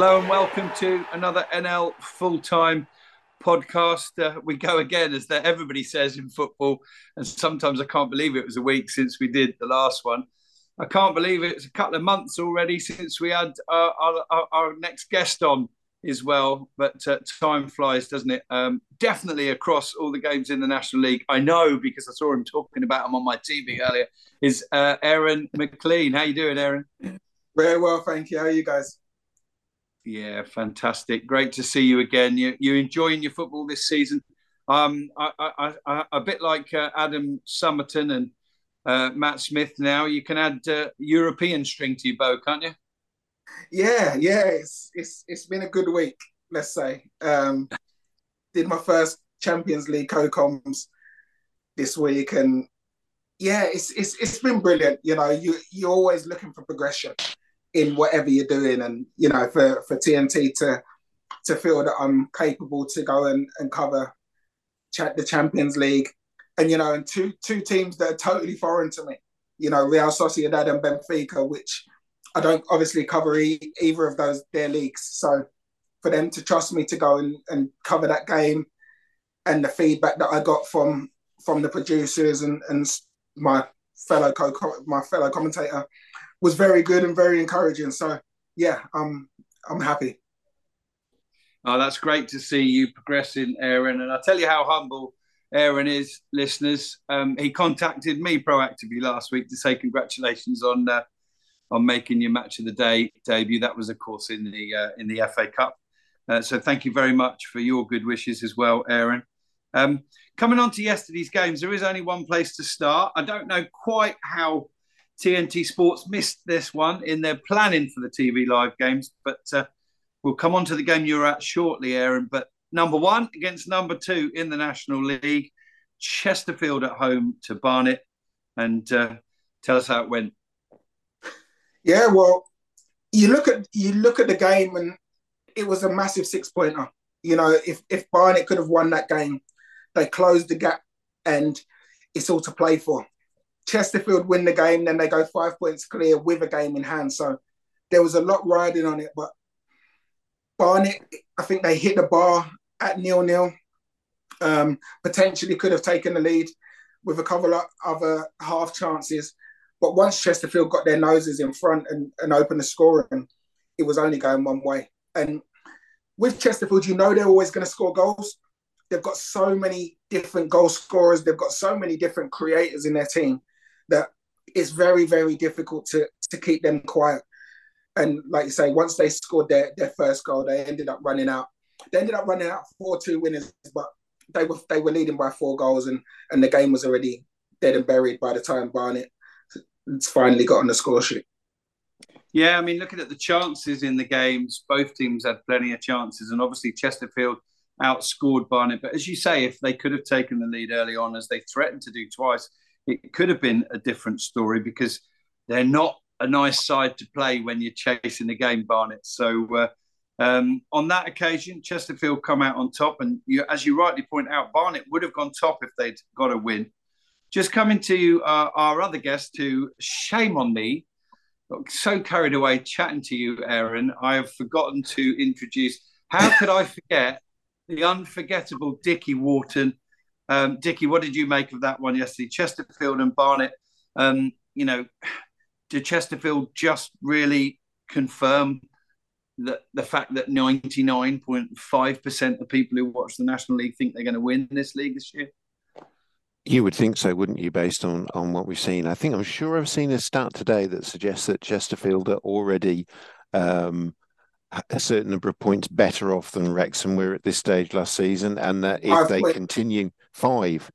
Hello and welcome to another NL full time podcast. Uh, we go again, as that everybody says in football, and sometimes I can't believe it was a week since we did the last one. I can't believe it's a couple of months already since we had uh, our, our, our, next guest on as well. But uh, time flies, doesn't it? Um, definitely across all the games in the National League. I know because I saw him talking about him on my TV earlier. Is uh, Aaron McLean? How you doing, Aaron? Very well, thank you. How are you guys? Yeah, fantastic. Great to see you again. You you enjoying your football this season? Um, I, I, I, a bit like uh, Adam Summerton and uh, Matt Smith. Now you can add uh, European string to your bow, can't you? Yeah, yeah. It's it's it's been a good week. Let's say. Um, did my first Champions League co-coms this week, and yeah, it's it's it's been brilliant. You know, you you're always looking for progression in whatever you're doing. And you know, for for TNT to to feel that I'm capable to go and, and cover the Champions League, and you know, and two two teams that are totally foreign to me. You know, Real Sociedad and Benfica, which I don't obviously cover e- either of those their leagues. So for them to trust me to go and, and cover that game, and the feedback that I got from from the producers and, and my fellow co my fellow commentator was very good and very encouraging. So yeah, I'm I'm happy. Oh, that's great to see you progressing, Aaron. And I'll tell you how humble Aaron is, listeners. Um, he contacted me proactively last week to say congratulations on uh, on making your match of the day debut. That was, of course, in the uh, in the FA Cup. Uh, so thank you very much for your good wishes as well, Aaron. Um, coming on to yesterday's games, there is only one place to start. I don't know quite how TNT Sports missed this one in their planning for the TV live games, but uh, we'll come on to the game you're at shortly, Aaron. But number one against number two in the National League, Chesterfield at home to Barnet, and uh, tell us how it went. Yeah, well, you look at you look at the game, and it was a massive six pointer. You know, if if Barnet could have won that game, they closed the gap, and it's all to play for. Chesterfield win the game, then they go five points clear with a game in hand. So there was a lot riding on it. But Barnet, I think they hit the bar at nil nil. Um, potentially could have taken the lead with a couple of other half chances. But once Chesterfield got their noses in front and, and opened the scoring, it was only going one way. And with Chesterfield, you know they're always going to score goals. They've got so many different goal scorers. They've got so many different creators in their team that it's very, very difficult to, to keep them quiet. And like you say, once they scored their, their first goal, they ended up running out. They ended up running out 4 2 winners, but they were they were leading by four goals and, and the game was already dead and buried by the time Barnet finally got on the score sheet. Yeah, I mean, looking at the chances in the games, both teams had plenty of chances, and obviously Chesterfield outscored Barnet. But as you say, if they could have taken the lead early on, as they threatened to do twice, it could have been a different story because they're not a nice side to play when you're chasing the game, Barnet. So uh, um, on that occasion, Chesterfield come out on top, and you, as you rightly point out, Barnet would have gone top if they'd got a win. Just coming to uh, our other guest, who shame on me, got so carried away chatting to you, Aaron, I have forgotten to introduce. How could I forget the unforgettable Dickie Worton? Um, Dickie, what did you make of that one yesterday? Chesterfield and Barnet. Um, you know, did Chesterfield just really confirm that the fact that 99.5% of people who watch the National League think they're going to win this league this year? You would think so, wouldn't you, based on, on what we've seen? I think I'm sure I've seen a stat today that suggests that Chesterfield are already um, a certain number of points better off than Wrexham were at this stage last season, and that if five they points. continue five,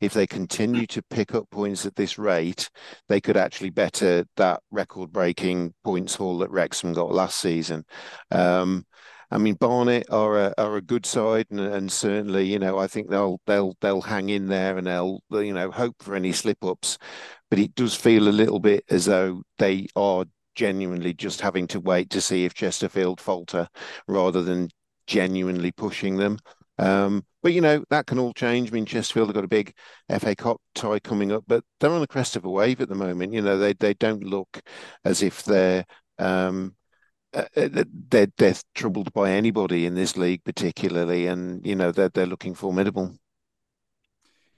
if they continue to pick up points at this rate, they could actually better that record-breaking points haul that Wrexham got last season. Um, I mean, Barnet are a, are a good side, and, and, certainly, you know, I think they'll they'll they'll hang in there and they'll you know hope for any slip ups. But it does feel a little bit as though they are genuinely just having to wait to see if Chesterfield falter rather than genuinely pushing them. Um, but you know that can all change. I mean, Chesterfield have got a big FA Cup tie coming up, but they're on the crest of a wave at the moment. You know, they they don't look as if they're um, uh, they're they're troubled by anybody in this league, particularly, and you know they're they're looking formidable.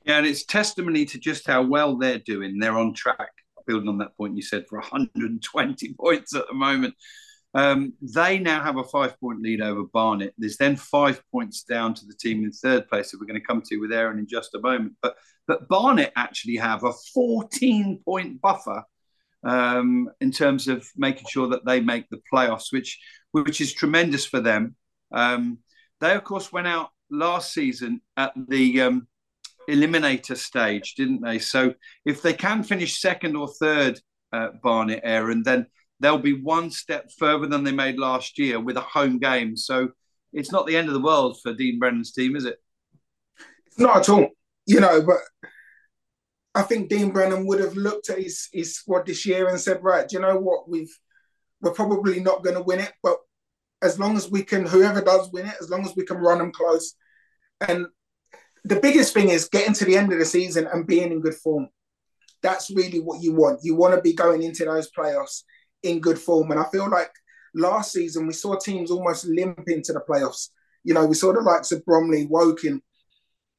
Yeah, and it's testimony to just how well they're doing. They're on track, building on that point you said, for 120 points at the moment. Um, they now have a five point lead over Barnet. There's then five points down to the team in third place that we're going to come to with Aaron in just a moment. But but Barnet actually have a 14 point buffer um, in terms of making sure that they make the playoffs, which which is tremendous for them. Um, they of course went out last season at the um, eliminator stage, didn't they? So if they can finish second or third, uh, Barnet Aaron, then they'll be one step further than they made last year with a home game. So it's not the end of the world for Dean Brennan's team, is it? Not at all. You know, but I think Dean Brennan would have looked at his, his squad this year and said, right, do you know what? We've we're probably not going to win it, but as long as we can, whoever does win it, as long as we can run them close. And the biggest thing is getting to the end of the season and being in good form. That's really what you want. You want to be going into those playoffs in good form. And I feel like last season we saw teams almost limp into the playoffs. You know, we saw the likes of Bromley, Woking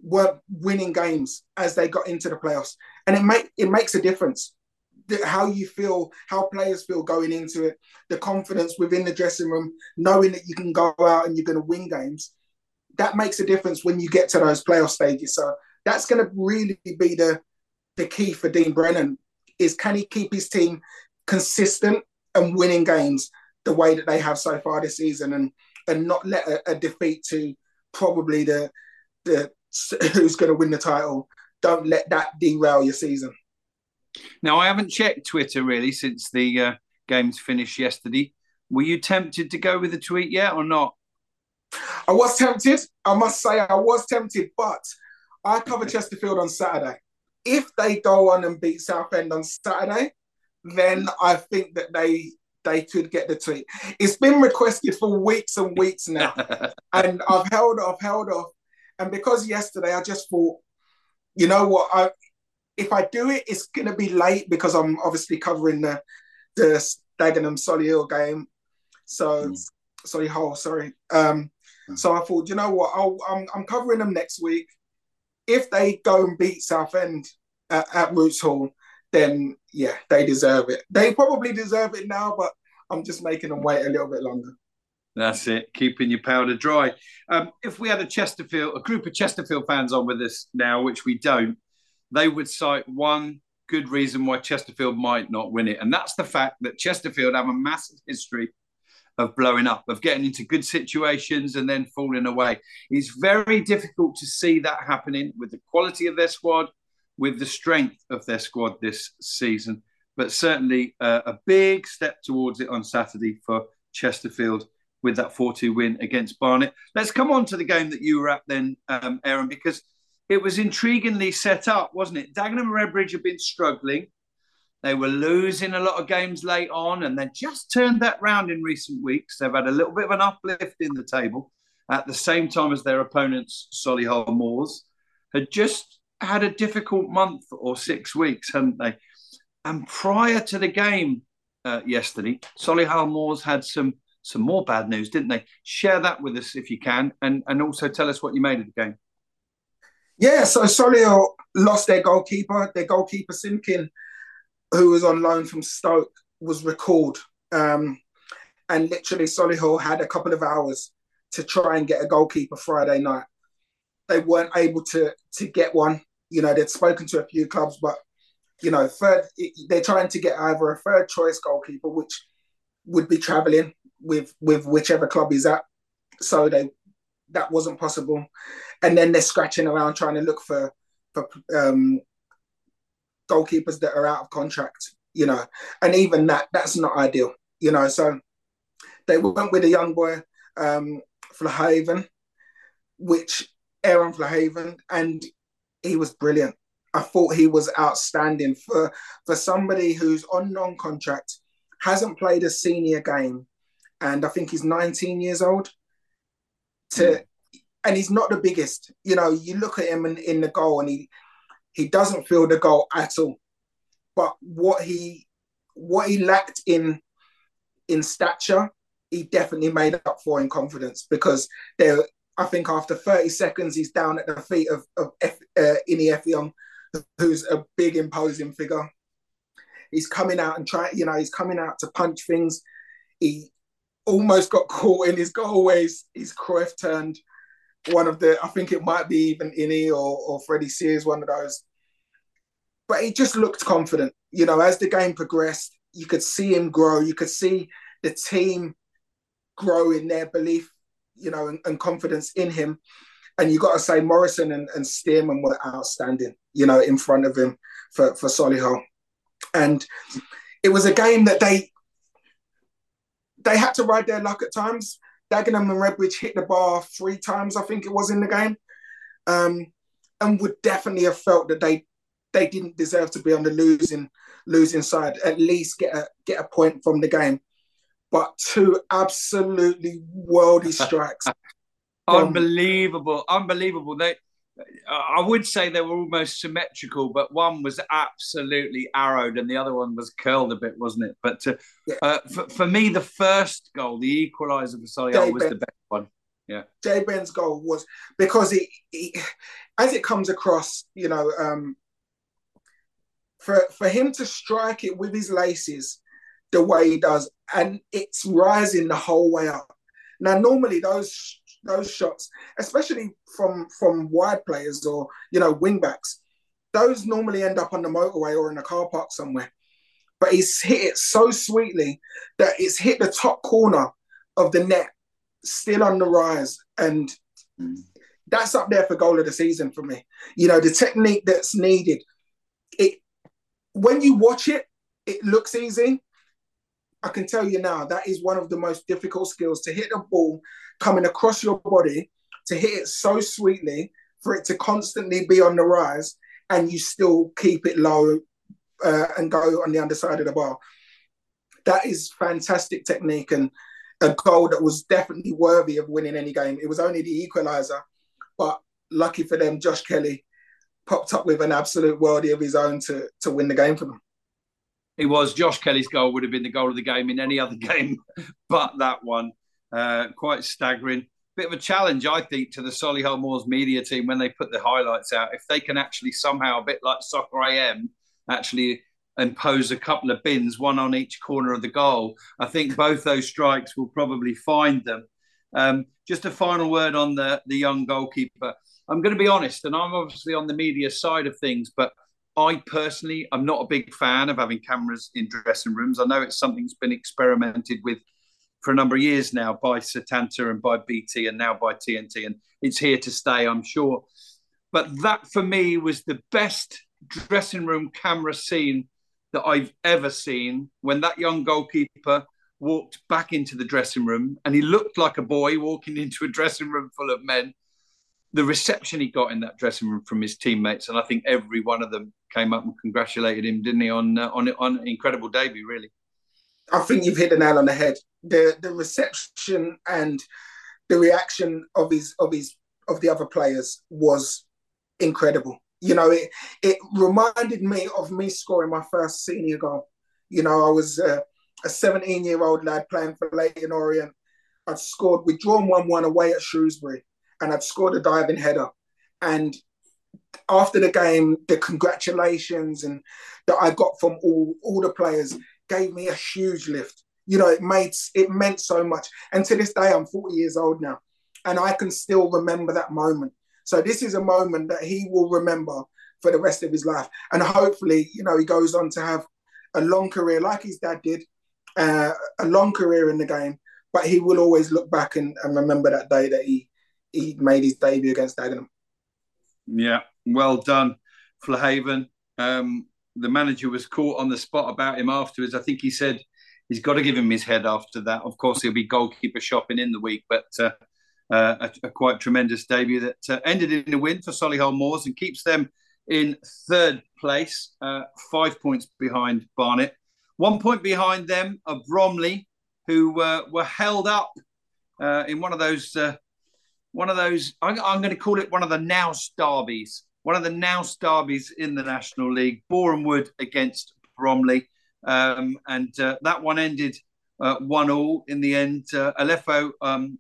weren't winning games as they got into the playoffs, and it make it makes a difference. How you feel, how players feel going into it, the confidence within the dressing room, knowing that you can go out and you're going to win games, that makes a difference when you get to those playoff stages. So that's going to really be the the key for Dean Brennan is can he keep his team consistent and winning games the way that they have so far this season, and and not let a, a defeat to probably the the who's going to win the title. Don't let that derail your season. Now, I haven't checked Twitter really since the uh, games finished yesterday. Were you tempted to go with the tweet yet or not? I was tempted. I must say, I was tempted, but I cover Chesterfield on Saturday. If they go on and beat Southend on Saturday, then I think that they they could get the tweet. It's been requested for weeks and weeks now, and I've held off, held off, and because yesterday I just thought, you know what, I if I do it, it's gonna be late because I'm obviously covering the the Dagenham Solihull game, so mm. Solihull, sorry. Um. So I thought, you know what, I'll, I'm I'm covering them next week. If they go and beat Southend at, at Roots Hall, then yeah, they deserve it. They probably deserve it now, but I'm just making them wait a little bit longer. That's it, keeping your powder dry. Um, if we had a Chesterfield, a group of Chesterfield fans on with us now, which we don't, they would cite one good reason why Chesterfield might not win it, and that's the fact that Chesterfield have a massive history of blowing up, of getting into good situations and then falling away. It's very difficult to see that happening with the quality of their squad, with the strength of their squad this season. But certainly uh, a big step towards it on Saturday for Chesterfield with that 4 2 win against Barnet. Let's come on to the game that you were at then, um, Aaron, because it was intriguingly set up, wasn't it? Dagenham and Redbridge have been struggling. They were losing a lot of games late on and they just turned that round in recent weeks. They've had a little bit of an uplift in the table at the same time as their opponents, Solihull Moors, had just had a difficult month or six weeks, hadn't they? And prior to the game uh, yesterday, Solihull Moors had some some more bad news, didn't they? Share that with us if you can, and and also tell us what you made of the game. Yeah, so Solihull lost their goalkeeper. Their goalkeeper Simkin, who was on loan from Stoke, was recalled. Um, and literally Solihull had a couple of hours to try and get a goalkeeper Friday night. They weren't able to to get one you know, they'd spoken to a few clubs, but you know, third, they're trying to get either a third choice goalkeeper, which would be traveling with with whichever club he's at. So they that wasn't possible, and then they're scratching around trying to look for for um, goalkeepers that are out of contract. You know, and even that that's not ideal. You know, so they went with a young boy, um, Flahavan, which Aaron Flahavan, and he was brilliant. I thought he was outstanding for for somebody who's on non-contract, hasn't played a senior game, and I think he's 19 years old. To mm. and he's not the biggest. You know, you look at him in, in the goal, and he he doesn't feel the goal at all. But what he what he lacked in in stature, he definitely made up for in confidence because there, I think after 30 seconds, he's down at the feet of, of F, uh, who's a big imposing figure. He's coming out and trying, you know, he's coming out to punch things. He almost got caught in his goal where his, his Cruyff turned one of the, I think it might be even Inih or, or Freddie Sears, one of those. But he just looked confident. You know, as the game progressed, you could see him grow. You could see the team grow in their belief, you know, and, and confidence in him. And you got to say Morrison and, and Stearman were outstanding, you know, in front of him for, for Solihull. And it was a game that they they had to ride their luck at times. Dagenham and Redbridge hit the bar three times, I think it was in the game, um, and would definitely have felt that they they didn't deserve to be on the losing losing side. At least get a get a point from the game but two absolutely worldy strikes. unbelievable, unbelievable. They, I would say they were almost symmetrical, but one was absolutely arrowed and the other one was curled a bit, wasn't it? But uh, yeah. uh, for, for, me, the first goal, the equaliser for Solihull, was ben, the best one. Yeah, Jay Benn's goal was because it, it as it comes across, you know, um, for for him to strike it with his laces the way he does, and it's rising the whole way up. Now, normally those those shots, especially from from wide players or you know wing backs, those normally end up on the motorway or in a car park somewhere. But he's hit it so sweetly that it's hit the top corner of the net, still on the rise, and mm. that's up there for goal of the season for me. You know the technique that's needed. It when you watch it, it looks easy, I can tell you now that is one of the most difficult skills to hit a ball coming across your body, to hit it so sweetly, for it to constantly be on the rise, and you still keep it low uh, and go on the underside of the bar. That is fantastic technique and a goal that was definitely worthy of winning any game. It was only the equaliser, but lucky for them, Josh Kelly popped up with an absolute worldie of his own to to win the game for them. It was Josh Kelly's goal would have been the goal of the game in any other game, but that one uh, quite staggering. Bit of a challenge, I think, to the Solihull Moors media team when they put the highlights out. If they can actually somehow, a bit like Soccer AM, actually impose a couple of bins, one on each corner of the goal, I think both those strikes will probably find them. Um, just a final word on the the young goalkeeper. I'm going to be honest, and I'm obviously on the media side of things, but I personally, I'm not a big fan of having cameras in dressing rooms. I know it's something that's been experimented with for a number of years now by Setanta and by BT and now by TNT, and it's here to stay, I'm sure. But that for me was the best dressing room camera scene that I've ever seen when that young goalkeeper walked back into the dressing room and he looked like a boy walking into a dressing room full of men the reception he got in that dressing room from his teammates, and I think every one of them came up and congratulated him, didn't he, on uh, on on an incredible debut, really. I think you've hit the nail on the head. The the reception and the reaction of his of his of the other players was incredible. You know, it it reminded me of me scoring my first senior goal. You know, I was a 17 year old lad playing for Leyton Orient. I'd scored, we'd drawn 1 1 away at Shrewsbury and I'd scored a diving header. And after the game, the congratulations and that I got from all all the players gave me a huge lift. You know, it made it meant so much. And to this day, I'm 40 years old now, and I can still remember that moment. So this is a moment that he will remember for the rest of his life, and hopefully, you know, he goes on to have a long career like his dad did, uh, a long career in the game. But he will always look back and, and remember that day that he he made his debut against Dagenham. Yeah, well done, Flahavan. Um, the manager was caught on the spot about him afterwards. I think he said he's got to give him his head after that. Of course, he'll be goalkeeper shopping in the week, but uh, uh, a, a, quite tremendous debut that uh, ended in a win for Solihull Moors and keeps them in third place, uh, five points behind Barnet. One point behind them are Bromley, who uh, were held up uh, in one of those one of those. I'm, I'm going to call it one of the Naus derbies. One of the Naus derbies in the National League. Boreham Wood against Bromley, um, and uh, that one ended uh, one all in the end. Uh, Aleppo, um,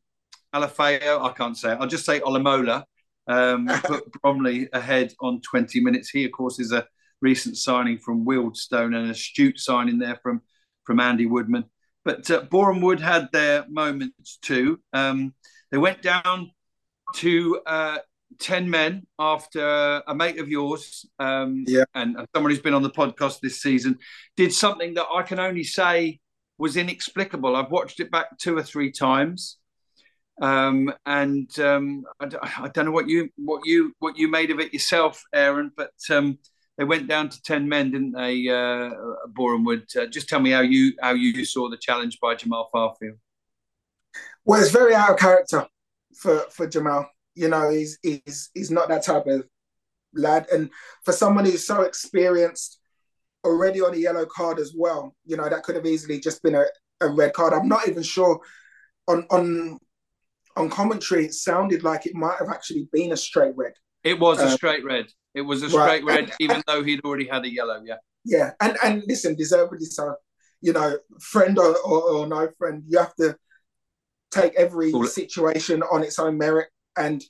Alafeo, I can't say it. I'll just say Olomola um, put Bromley ahead on 20 minutes. He, of course, is a recent signing from Wealdstone and an astute signing there from, from Andy Woodman. But uh, Boreham Wood had their moments too. Um, they went down to uh, 10 men after a mate of yours um, yeah. and, someone who's been on the podcast this season did something that I can only say was inexplicable. I've watched it back two or three times. Um, and um, I, I, don't know what you what you what you made of it yourself, Aaron. But um, they went down to ten men, didn't they? Uh, Boreham Wood. Uh, just tell me how you how you saw the challenge by Jamal Fyfield. Well, it's very out of character for for Jamal. You know, he's he's he's not that type of lad, and for someone who's so experienced already on a yellow card as well, you know, that could have easily just been a, a red card. I'm not even sure on on on commentary, it sounded like it might have actually been a straight red. It was a um, straight red. It was a straight right. red, and, even and, though he'd already had a yellow. Yeah. Yeah, and and listen, deservedly so. You know, friend or, or, or no friend, you have to take every situation on its own merit. And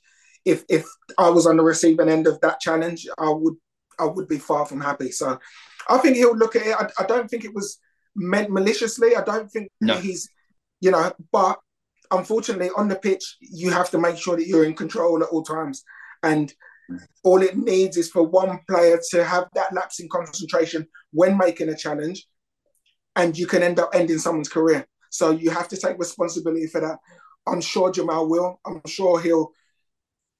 if if I was on the receiving end of that challenge, I would I would be far from happy. So I think he'll look at it. I, I don't think it was meant maliciously. I don't think no. he's, you know, but unfortunately, on the pitch, you have to make sure that you're in control at all times. And all it needs is for one player to have that lapse in concentration when making a challenge, and you can end up ending someone's career. So you have to take responsibility for that. I'm sure Jamal will. I'm sure he'll.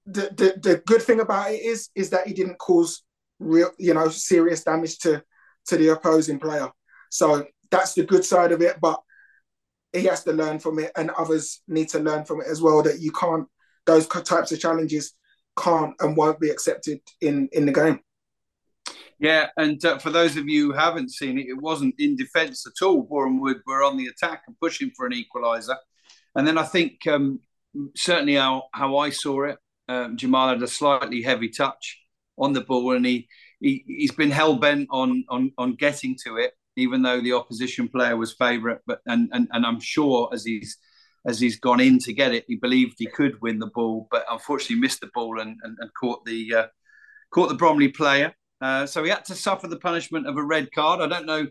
The, the, the good thing about it is is that he didn't cause real you know serious damage to to the opposing player. So that's the good side of it. But he has to learn from it, and others need to learn from it as well. That you can't; those types of challenges can't and won't be accepted in in the game. Yeah, and uh, for those of you who haven't seen it, it wasn't in defence at all. Wood were on the attack and pushing for an equaliser, and then I think um, certainly how how I saw it, um, Jamal had a slightly heavy touch on the ball, and he, he he's been hell bent on on on getting to it even though the opposition player was favourite. But and, and and I'm sure as he's as he's gone in to get it, he believed he could win the ball, but unfortunately missed the ball and, and, and caught the uh, caught the Bromley player. Uh, so he had to suffer the punishment of a red card. I don't know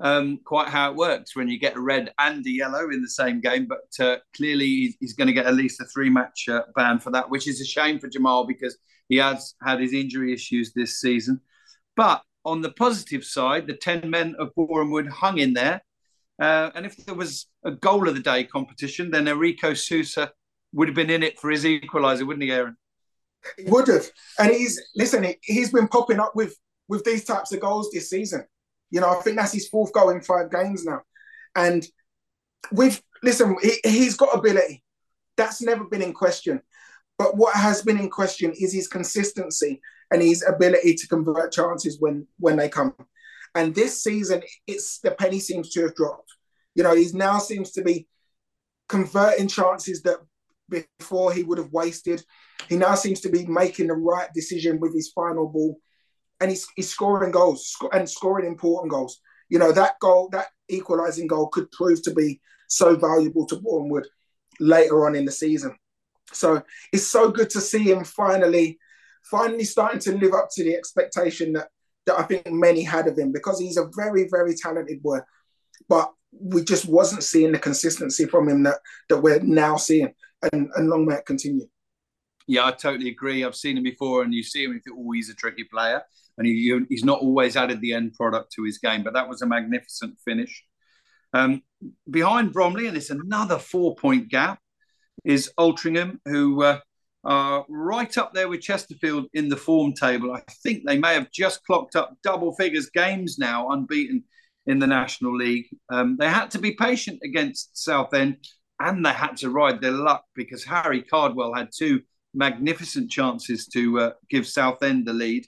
um, quite how it works when you get a red and a yellow in the same game, but uh, clearly he's, going to get at least a three match uh, ban for that, which is a shame for Jamal because he has had his injury issues this season. But on the positive side, the 10 men of Boreham Wood hung in there. Uh, and if there was a goal of the day competition, then Enrico Sousa would have been in it for his equaliser, wouldn't he, Aaron? He would have. And he's, listen, he's been popping up with, with these types of goals this season. You know, I think that's his fourth goal in five games now. And we've, listen, he, he's got ability. That's never been in question. But what has been in question is his consistency and his ability to convert chances when when they come. And this season, it's the penny seems to have dropped. You know, he now seems to be converting chances that before he would have wasted. He now seems to be making the right decision with his final ball, and he's, he's scoring goals and scoring important goals. You know, that goal, that equalising goal, could prove to be so valuable to Boreham Wood later on in the season. So it's so good to see him finally finally starting to live up to the expectation that that I think many had of him because he's a very, very talented boy. But we just wasn't seeing the consistency from him that that we're now seeing. And, and long may it continue. Yeah, I totally agree. I've seen him before, and you see him. If he's a tricky player, and he, he's not always added the end product to his game. But that was a magnificent finish. Um, behind Bromley, and it's another four-point gap, is Altrincham, who uh, uh, right up there with Chesterfield in the form table. I think they may have just clocked up double figures games now, unbeaten in the National League. Um, they had to be patient against Southend and they had to ride their luck because Harry Cardwell had two magnificent chances to uh, give Southend the lead.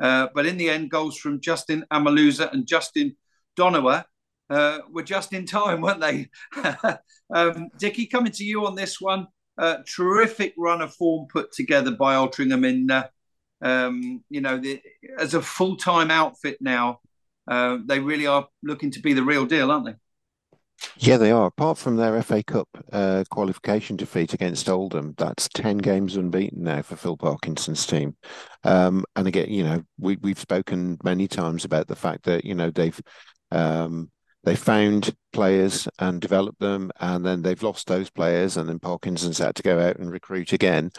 Uh, but in the end, goals from Justin Amaluzor and Justin Donawa uh, were just in time, weren't they? um, Dickie, coming to you on this one uh, terrific run of form put together by Altrincham in, uh, um, you know, the, as a full time outfit now. Uh, they really are looking to be the real deal, aren't they? Yeah, they are. Apart from their FA Cup uh, qualification defeat against Oldham, that's 10 games unbeaten now for Phil Parkinson's team. Um, and again, you know, we, we've spoken many times about the fact that, you know, they've um, they found players and developed them, and then they've lost those players, and then Parkinson's had to go out and recruit again.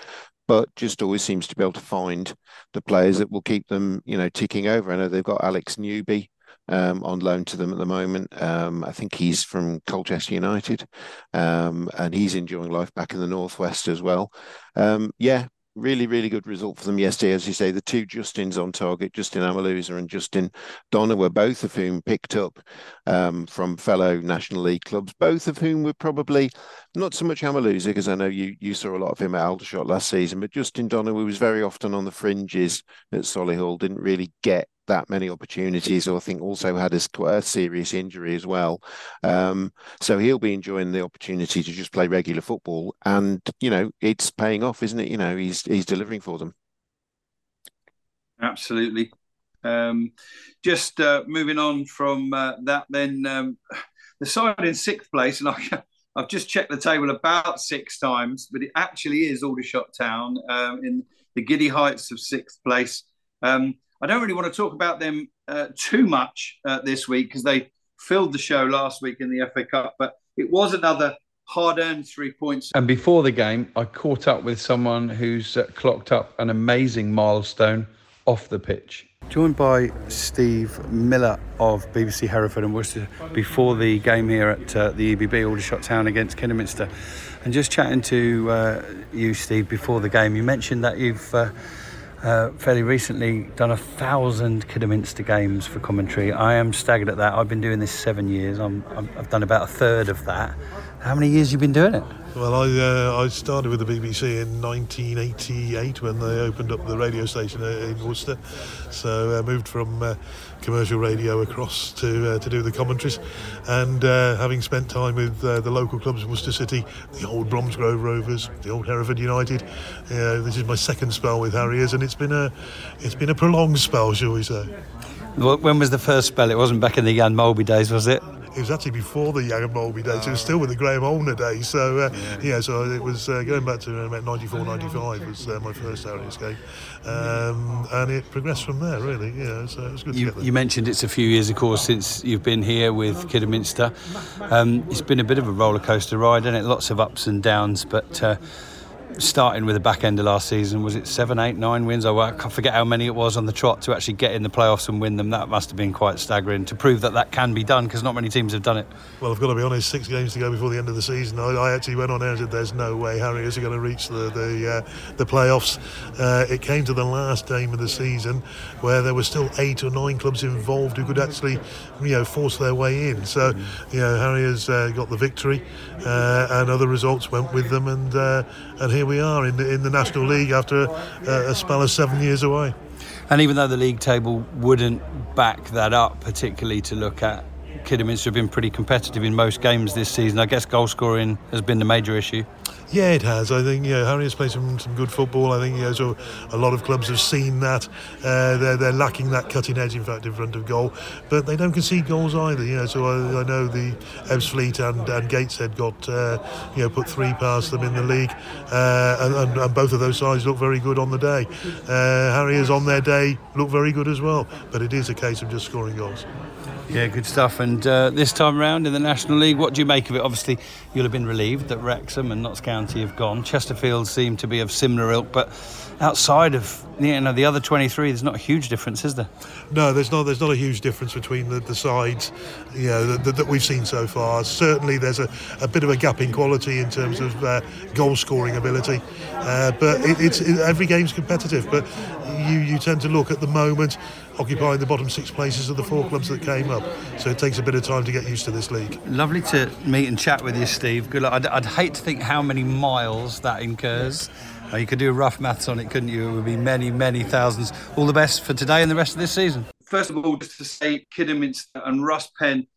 But just always seems to be able to find the players that will keep them, you know, ticking over. I know they've got Alex Newby, um, on loan to them at the moment. Um, I think he's from Colchester United, um, and he's enjoying life back in the northwest as well. Um, yeah, really, really good result for them yesterday. As you say, the two Justins on target, Justin Amaluzor and Justin Donner, were both of whom picked up um, from fellow National League clubs, both of whom were probably not so much Amaluzor, because I know you you saw a lot of him at Aldershot last season, but Justin Donner, who was very often on the fringes at Solihull, didn't really get that many opportunities, or I think also had a, a serious injury as well. Um, so he'll be enjoying the opportunity to just play regular football, and you know it's paying off, isn't it? You know he's he's delivering for them. Absolutely. Um, just uh, moving on from uh, that, then um, the side in sixth place, and I, I've just checked the table about six times, but it actually is Aldershot Town uh, in the giddy heights of sixth place. Um, I don't really want to talk about them uh, too much uh, this week because they filled the show last week in the FA Cup, but it was another hard earned three points. And before the game, I caught up with someone who's uh, clocked up an amazing milestone off the pitch. Joined by Steve Miller of BBC Hereford and Worcester before the game here at uh, the EBB Aldershot Town against Kidderminster. And just chatting to uh, you, Steve, before the game, you mentioned that you've uh, uh, fairly recently done a thousand Kidderminster games for commentary. I am staggered at that. I've been doing this seven years. i have done about a third of that. How many years have you been doing it? Well, I uh, I started with the BBC in 1988 when they opened up the radio station in Worcester. So I uh, moved from uh, commercial radio across to uh, to do the commentaries, and uh, having spent time with uh, the local clubs, Worcester City, the old Bromsgrove Rovers, the old Hereford United. this is my second spell with Harriers, and it's been a it's been a prolonged spell, shall we say? When was the first spell? It wasn't back in the Jan Molby days, was it? It was actually before the Young and Molby days. It was still with the Graham Allner days. So uh, yeah. yeah. so it was uh, going back to about 94, 95 was uh, my first Harriers game, um, and it progressed from there really. Yeah, so it was good. You, you, mentioned it's a few years, of course, since you've been here with Kidderminster. Um, it's been a bit of a roller coaster ride, and it lots of ups and downs, but uh, starting with the back end of last season, was it seven, eight, nine wins? I forget how many it was on the trot to actually get in the playoffs and win them. That must have been quite staggering to prove that that can be done because not many teams have done it. Well, I've got to be honest. Six games to go before the end of the season. I, I actually went on air and said, "There's no way Harriers are going to reach the the, uh, the playoffs." Uh, it came to the last game of the season where there were still eight or nine clubs involved who could actually, you know, force their way in. So, you know, Harriers uh, got the victory, uh, and other results went with them, and uh, and here we are in the, in the National League after a, a spell of seven years away. And even though the league table wouldn't back that up, particularly to look at, Kidderminster have been pretty competitive in most games this season. I guess goal scoring has been the major issue. Yeah, it has. I think yeah, Harry has played some, some good football. I think yeah, so a lot of clubs have seen that. Uh, they're, they're lacking that cutting edge, in fact, in front of goal. But they don't concede goals either. You know, so I, I know the Ebbsfleet and, and Gateshead got uh, you know put three past them in the league, uh, and, and, and, both of those sides look very good on the day. Uh, is on their day look very good as well. But it is a case of just scoring goals. Yeah, good stuff. And uh, this time round in the National League, what do you make of it? Obviously, you'll have been relieved that Wrexham and Notts County have gone. Chesterfield seem to be of similar ilk, but outside of you know the other 23, there's not a huge difference, is there? No, there's not. There's not a huge difference between the, the sides, you know, that, that, we've seen so far. Certainly, there's a, a bit of a gap in quality in terms of uh, goal scoring ability, uh, but it, it's it, every game's competitive. But you you tend to look at the moment occupying the bottom six places of the four clubs that came up. So it takes a bit of time to get used to this league. Lovely to meet and chat with you, Steve. Good luck. I'd, I'd hate to think how many miles that incurs. Uh, you could do rough maths on it, couldn't you? It would be many, many thousands. All the best for today and the rest of this season. First of all, just to say, Kidderminster and Russ Penn.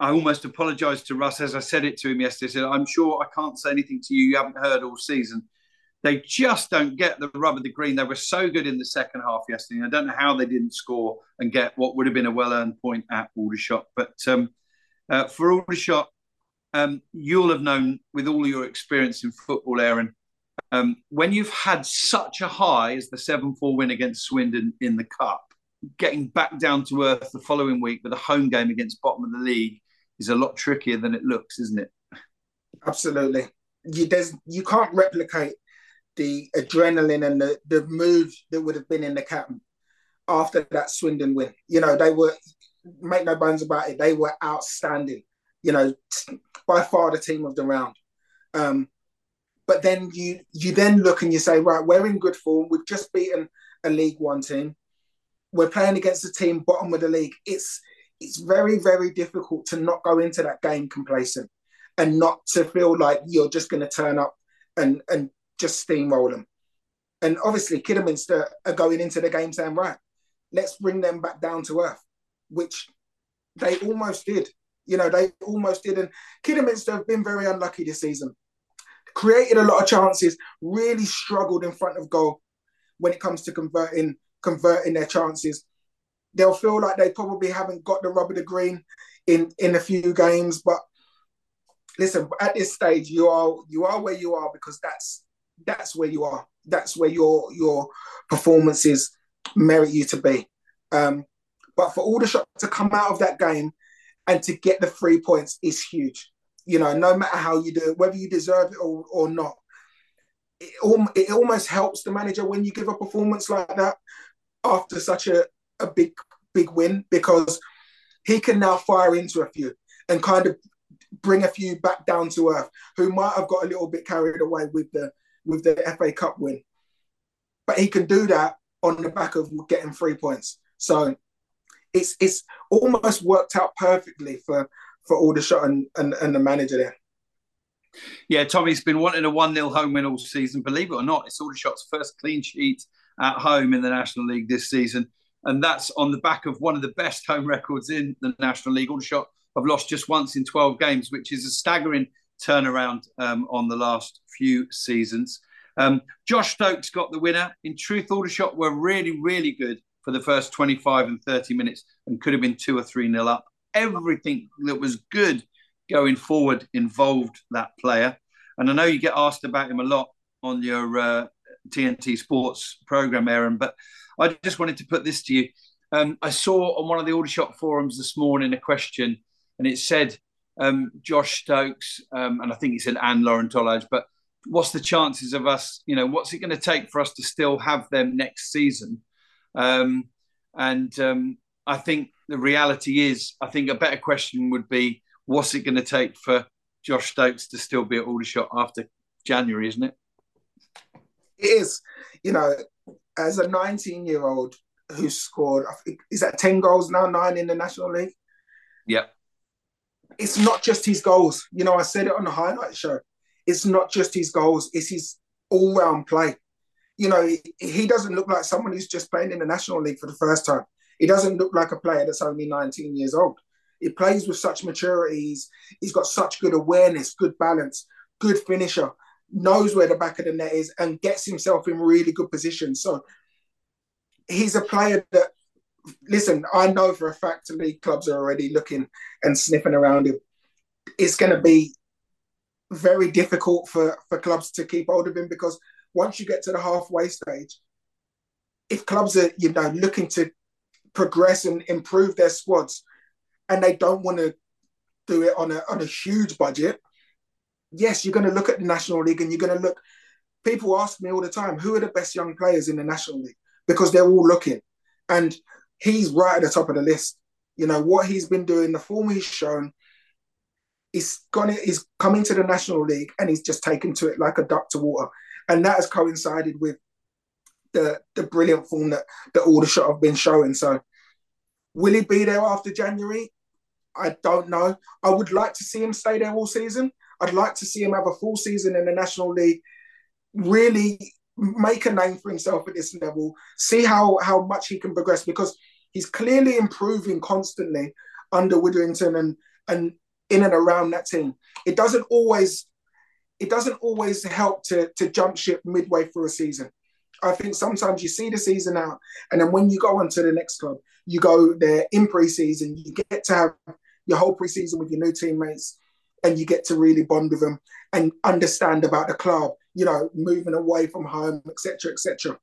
I almost apologised to Russ as I said it to him yesterday. I said, I'm sure I can't say anything to you you haven't heard all season they just don't get the rub of the green. They were so good in the second half yesterday. I don't know how they didn't score and get what would have been a well earned point at Aldershot. But um, uh, for Aldershot, um, you'll have known with all your experience in football, Aaron, um, when you've had such a high as the 7 4 win against Swindon in the Cup, getting back down to earth the following week with a home game against bottom of the league is a lot trickier than it looks, isn't it? Absolutely. You, there's, you can't replicate the adrenaline and the, the mood that would have been in the cap after that Swindon win. You know, they were, make no bones about it, they were outstanding. You know, by far the team of the round. Um, but then you you then look and you say, right, we're in good form. We've just beaten a League One team. We're playing against a team bottom of the league. It's it's very very difficult to not go into that game complacent and not to feel like you're just going to turn up and and just steamroll them. And obviously, Kidderminster are going into the game saying, right, let's bring them back down to earth, which they almost did. You know, they almost did. And Kidderminster have been very unlucky this season created a lot of chances, really struggled in front of goal when it comes to converting converting their chances. They'll feel like they probably haven't got the rub of the green in in a few games, but listen, at this stage, you are you are where you are because that's that's where you are. That's where your your performances merit you to be. Um, but for Aldershot to come out of that game and to get the three points is huge you know, no matter how you do it, whether you deserve it or, or not, it, it almost helps the manager when you give a performance like that after such a, a big, big win because he can now fire into a few and kind of bring a few back down to earth who might have got a little bit carried away with the with the FA Cup win. But he can do that on the back of getting three points. So it's it's almost worked out perfectly for for Aldershot and, and, and the manager there. Yeah, Tommy's been wanting a 1 0 home win all season. Believe it or not, it's Aldershot's first clean sheet at home in the National League this season. And that's on the back of one of the best home records in the National League. Aldershot have lost just once in 12 games, which is a staggering turnaround um, on the last few seasons. Um, Josh Stokes got the winner. In truth, Aldershot were really, really good for the first 25 and 30 minutes and could have been two or three nil up everything that was good going forward involved that player. And I know you get asked about him a lot on your uh, TNT Sports program, Aaron, but I just wanted to put this to you. Um, I saw on one of the Aldershot forums this morning a question, and it said um, Josh Stokes, um, and I think he said and Lorent Tolaj, but what's the chances of us, you know, what's it going to take for us to still have them next season? Um, and um, I think the reality is, I think a better question would be, what's it going to take for Josh Stokes to still be at Aldershot after January, isn't it? It is. You know, as a 19 year old who scored, is that 10 goals now, nine in the National League? Yeah. It's not just his goals. You know, I said it on the highlight show. It's not just his goals, it's his all round play. You know, he, he doesn't look like someone who's just playing in the National League for the first time. He doesn't look like a player that's only 19 years old. He plays with such maturity. He's, he's got such good awareness, good balance, good finisher, knows where the back of the net is, and gets himself in really good position. So he's a player that, listen, I know for a fact the league clubs are already looking and sniffing around him. It's going to be very difficult for, for clubs to keep hold of him because once you get to the halfway stage, if clubs are you know looking to progress and improve their squads, and they don't want to do it on a on a huge budget, yes, you're going to look at the National League and you're going to look. People ask me all the time, who are the best young players in the National League? Because they're all looking, and he's right at the top of the list. You know what he's been doing, the form he's shown. He's gone. He's coming to the National League, and he's just taken to it like a duck to water, and that has coincided with the the brilliant form that that Aldershot have been showing. So, will he be there after January? I don't know. I would like to see him stay there all season. I'd like to see him have a full season in the National League, really make a name for himself at this level, see how how much he can progress because he's clearly improving constantly under Widdrington and and in and around that team. It doesn't always it doesn't always help to to jump ship midway through a season. I think sometimes you see the season out, and then when you go on to the next club, you go there in pre-season. You get to have your whole pre-season with your new teammates. and you get to really bond with them and understand about the club, you know, moving away from home, etc., etc.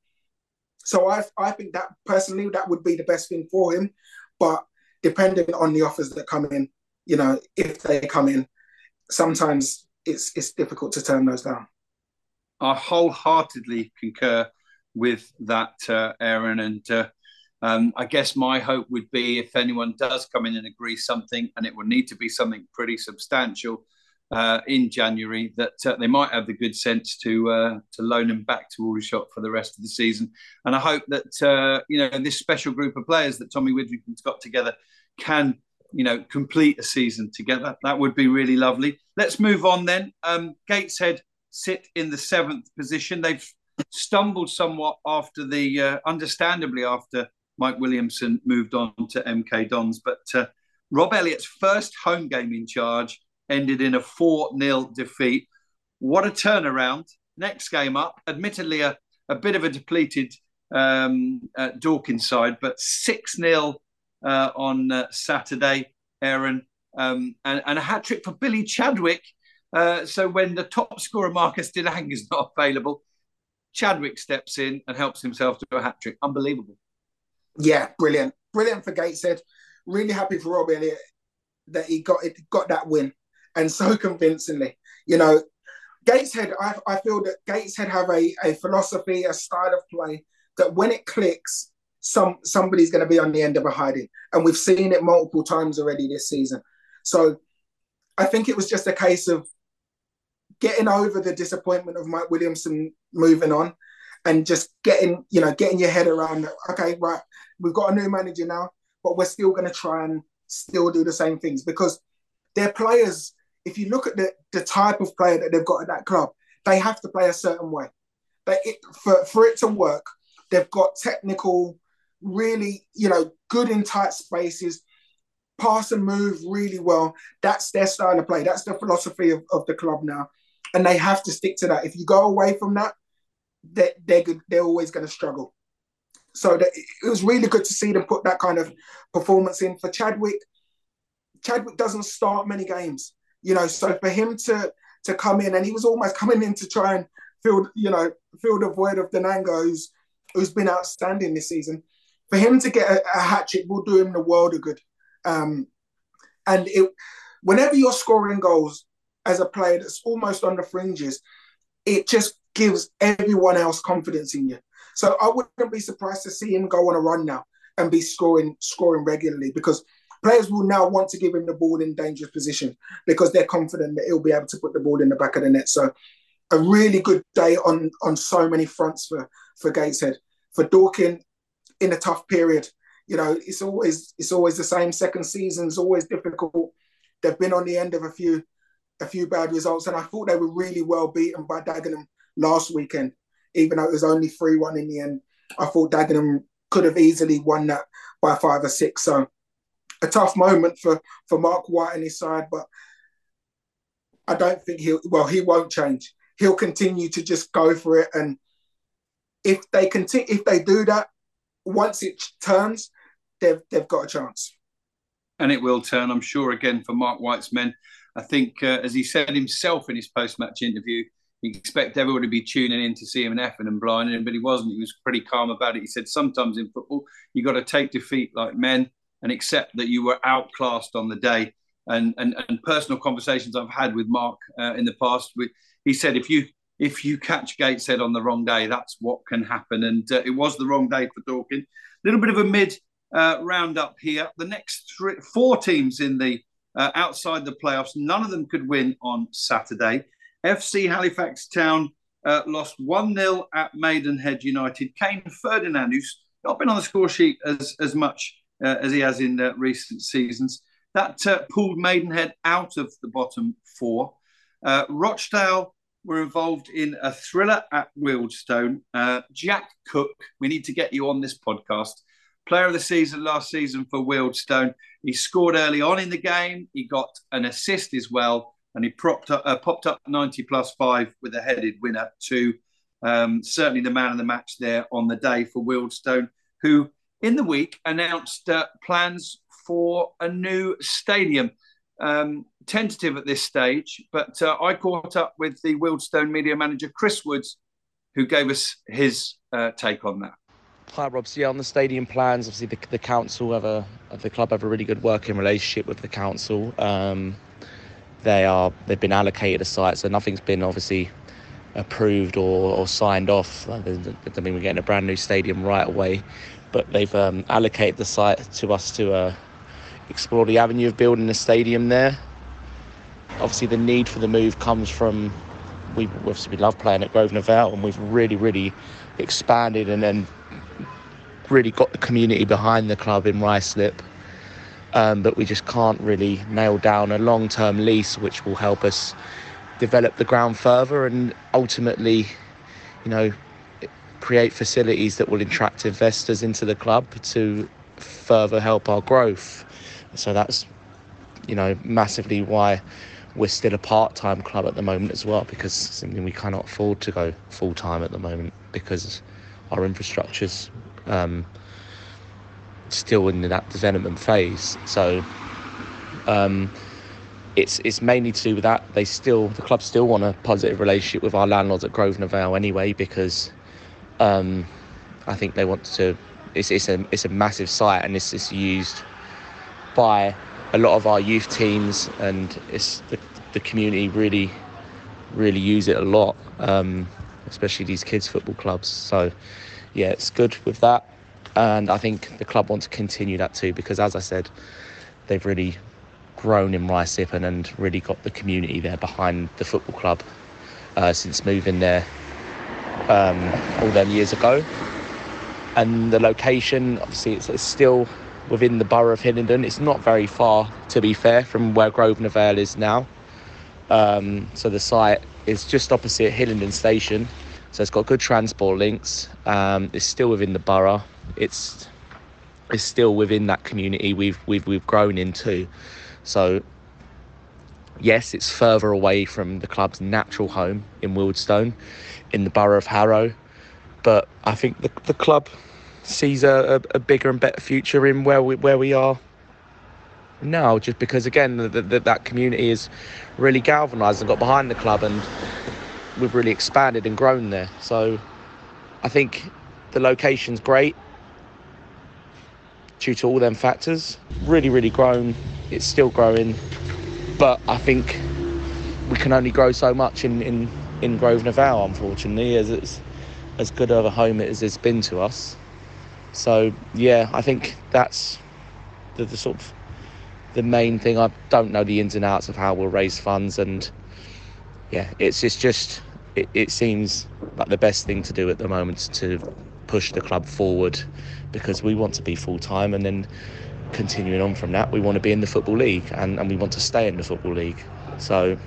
So I I think that personally that would be the best thing for him, but depending on the offers that come in, you know, if they come in, sometimes it's it's difficult to turn those down. I wholeheartedly concur with that, uh, Aaron, and uh, um, I guess my hope would be if anyone does come in and agree something, and it will need to be something pretty substantial uh, in January, that uh, they might have the good sense to uh, to loan him back to Aldershot for the rest of the season. And I hope that uh, you know this special group of players that Tommy Widdrington's got together can you know complete a season together. That would be really lovely. Let's move on then. Um, Gateshead sit in the seventh position. They've stumbled somewhat after the, uh, understandably, after Mike Williamson moved on to MK Dons. But uh, Rob Elliott's first home game in charge ended in a 4 0 defeat. What a turnaround. Next game up, admittedly, a, a bit of a depleted um, uh, Dorking side, but 6 0 uh, on uh, Saturday, Aaron. Um, and, and, a hat trick for Billy Chadwick. Uh, so when the top scorer Marcus Dinanga is not available, Chadwick steps in and helps himself to a hat trick. Unbelievable. Yeah, brilliant, brilliant for Gateshead. Really happy for Rob Elliott that he got it, got that win, and so convincingly. You know, Gateshead. I, I feel that Gateshead have a, a philosophy, a style of play that when it clicks, some somebody's going to be on the end of a hiding, and we've seen it multiple times already this season. So, I think it was just a case of getting over the disappointment of Mike Williamson moving on and just getting, you know, getting your head around, okay, right, we've got a new manager now, but we're still going to try and still do the same things because their players, if you look at the, the type of player that they've got at that club, they have to play a certain way. But it, for, for it to work, they've got technical, really, you know, good in tight spaces, pass and move really well. That's their style of play. That's the philosophy of, of the club now and they have to stick to that. If you go away from that, they, they're good, they're always going to struggle. So that, it was really good to see them put that kind of performance in for Chadwick. Chadwick doesn't start many games, you know. So for him to to come in, and he was almost coming in to try and fill, you know, fill the void of Dinanga, who's who's been outstanding this season. For him to get a, a hat trick will do him the world of good. Um, and it, whenever you're scoring goals, as a player that's almost on the fringes, it just gives everyone else confidence in you. So I wouldn't be surprised to see him go on a run now and be scoring scoring regularly because players will now want to give him the ball in dangerous position because they're confident that he'll be able to put the ball in the back of the net. So a really good day on on so many fronts for for Gateshead. For Dorking in a tough period. You know, it's always it's always the same. Second season's always difficult. They've been on the end of a few a few bad results, and I thought they were really well beaten by Dagenham last weekend, even though it was only 3 1 in the end. I thought Dagenham could have easily won that by five or six. So a tough moment for, for Mark White and his side, but I don't think he'll, well, he won't change. He'll continue to just go for it. And if they continue, if they do that, once it turns, they've, they've got a chance. And it will turn, I'm sure, again for Mark White's men. I think, uh, as he said himself in his post-match interview, he expect everyone to be tuning in to see him in effing and blinding, but he wasn't. He was pretty calm about it. He said, sometimes in football, you got to take defeat like men and accept that you were outclassed on the day. And and, and personal conversations I've had with Mark uh, in the past, with, he said, if you if you catch Gateshead on the wrong day, that's what can happen. And uh, it was the wrong day for Dorking. A little bit of a mid uh, roundup here. The next three, four teams in the uh, outside the playoffs. None of them could win on Saturday. FC Halifax Town uh, lost 1 0 at Maidenhead United. Kane Ferdinand, who's not been on the score sheet as, as much as he has in uh, recent seasons, that uh, pulled Maidenhead out of the bottom four. Uh, Rochdale were involved in a thriller at Wealdstone. Jack Cook, we need to get you on this podcast. Player of the season last season for Wealdstone. He scored early on in the game. He got an assist as well, and he propped up, uh, popped up 90 plus five with a headed winner to um, certainly the man of the match there on the day for Wealdstone, who in the week announced uh, plans for a new stadium. um, tentative at this stage, but uh, I caught up with the Wealdstone media manager, Chris Woods, who gave us his uh, take on that. Hi, Rob. So, yeah, on the stadium plans, obviously the, the council have a, the club have a really good working relationship with the council. Um, they are, they've been allocated a site, so nothing's been obviously approved or, or signed off. I mean, we're getting a brand new stadium right away, but they've um, allocated the site to us to uh, explore the avenue of building a stadium there. Obviously, the need for the move comes from we obviously we love playing at Grosvenor Vale, and we've really, really expanded and then really got the community behind the club in Ruislip. Um, but we just can't really nail down a long-term lease, which will help us develop the ground further and ultimately, you know, create facilities that will attract investors into the club to further help our growth. So that's, you know, massively why we're still a part-time club at the moment as well because simply we cannot afford to go full-time at the moment because our infrastructure's um, still in that development phase. So um, it's it's mainly to do with that. They still the club still want a positive relationship with our landlords at Grosvenor Vale anyway because um, I think they want to. It's it's a it's a massive site and it's is used by a lot of our youth teams and it's the, the community really really use it a lot, um, especially these kids football clubs. So yeah, it's good with that, and I think the club wants to continue that too because as I said, they've really grown in Ruislip and, and really got the community there behind the football club uh, since moving there um, all them years ago. And the location, obviously, it's, it's, still within the borough of Hillingdon. It's not very far, to be fair, from where Grosvenor Vale is now. Um, so the site is just opposite Hillingdon Station. So it's got good transport links. Um, it's still within the borough. It's it's still within that community we've we've we've grown into. So, yes, it's further away from the club's natural home in Wealdstone, in the borough of Harrow, but I think the, the club sees a, a, bigger and better future in where we where we are now. Just because again, the, the, that community is really galvanised and got behind the club, and we've really expanded and grown there. So, I think the location's great due to all them factors. Really, really grown. It's still growing, but I think we can only grow so much in in in Grosvenor Vale, unfortunately, as it's as good of a home as it's been to us. So yeah, I think that's the, the sort of the main thing. I don't know the ins and outs of how we'll raise funds, and yeah, it's it's just it, it seems like the best thing to do at the moment to push the club forward because we want to be full time and then continuing on from that we want to be in the football league and, and we want to stay in the football league so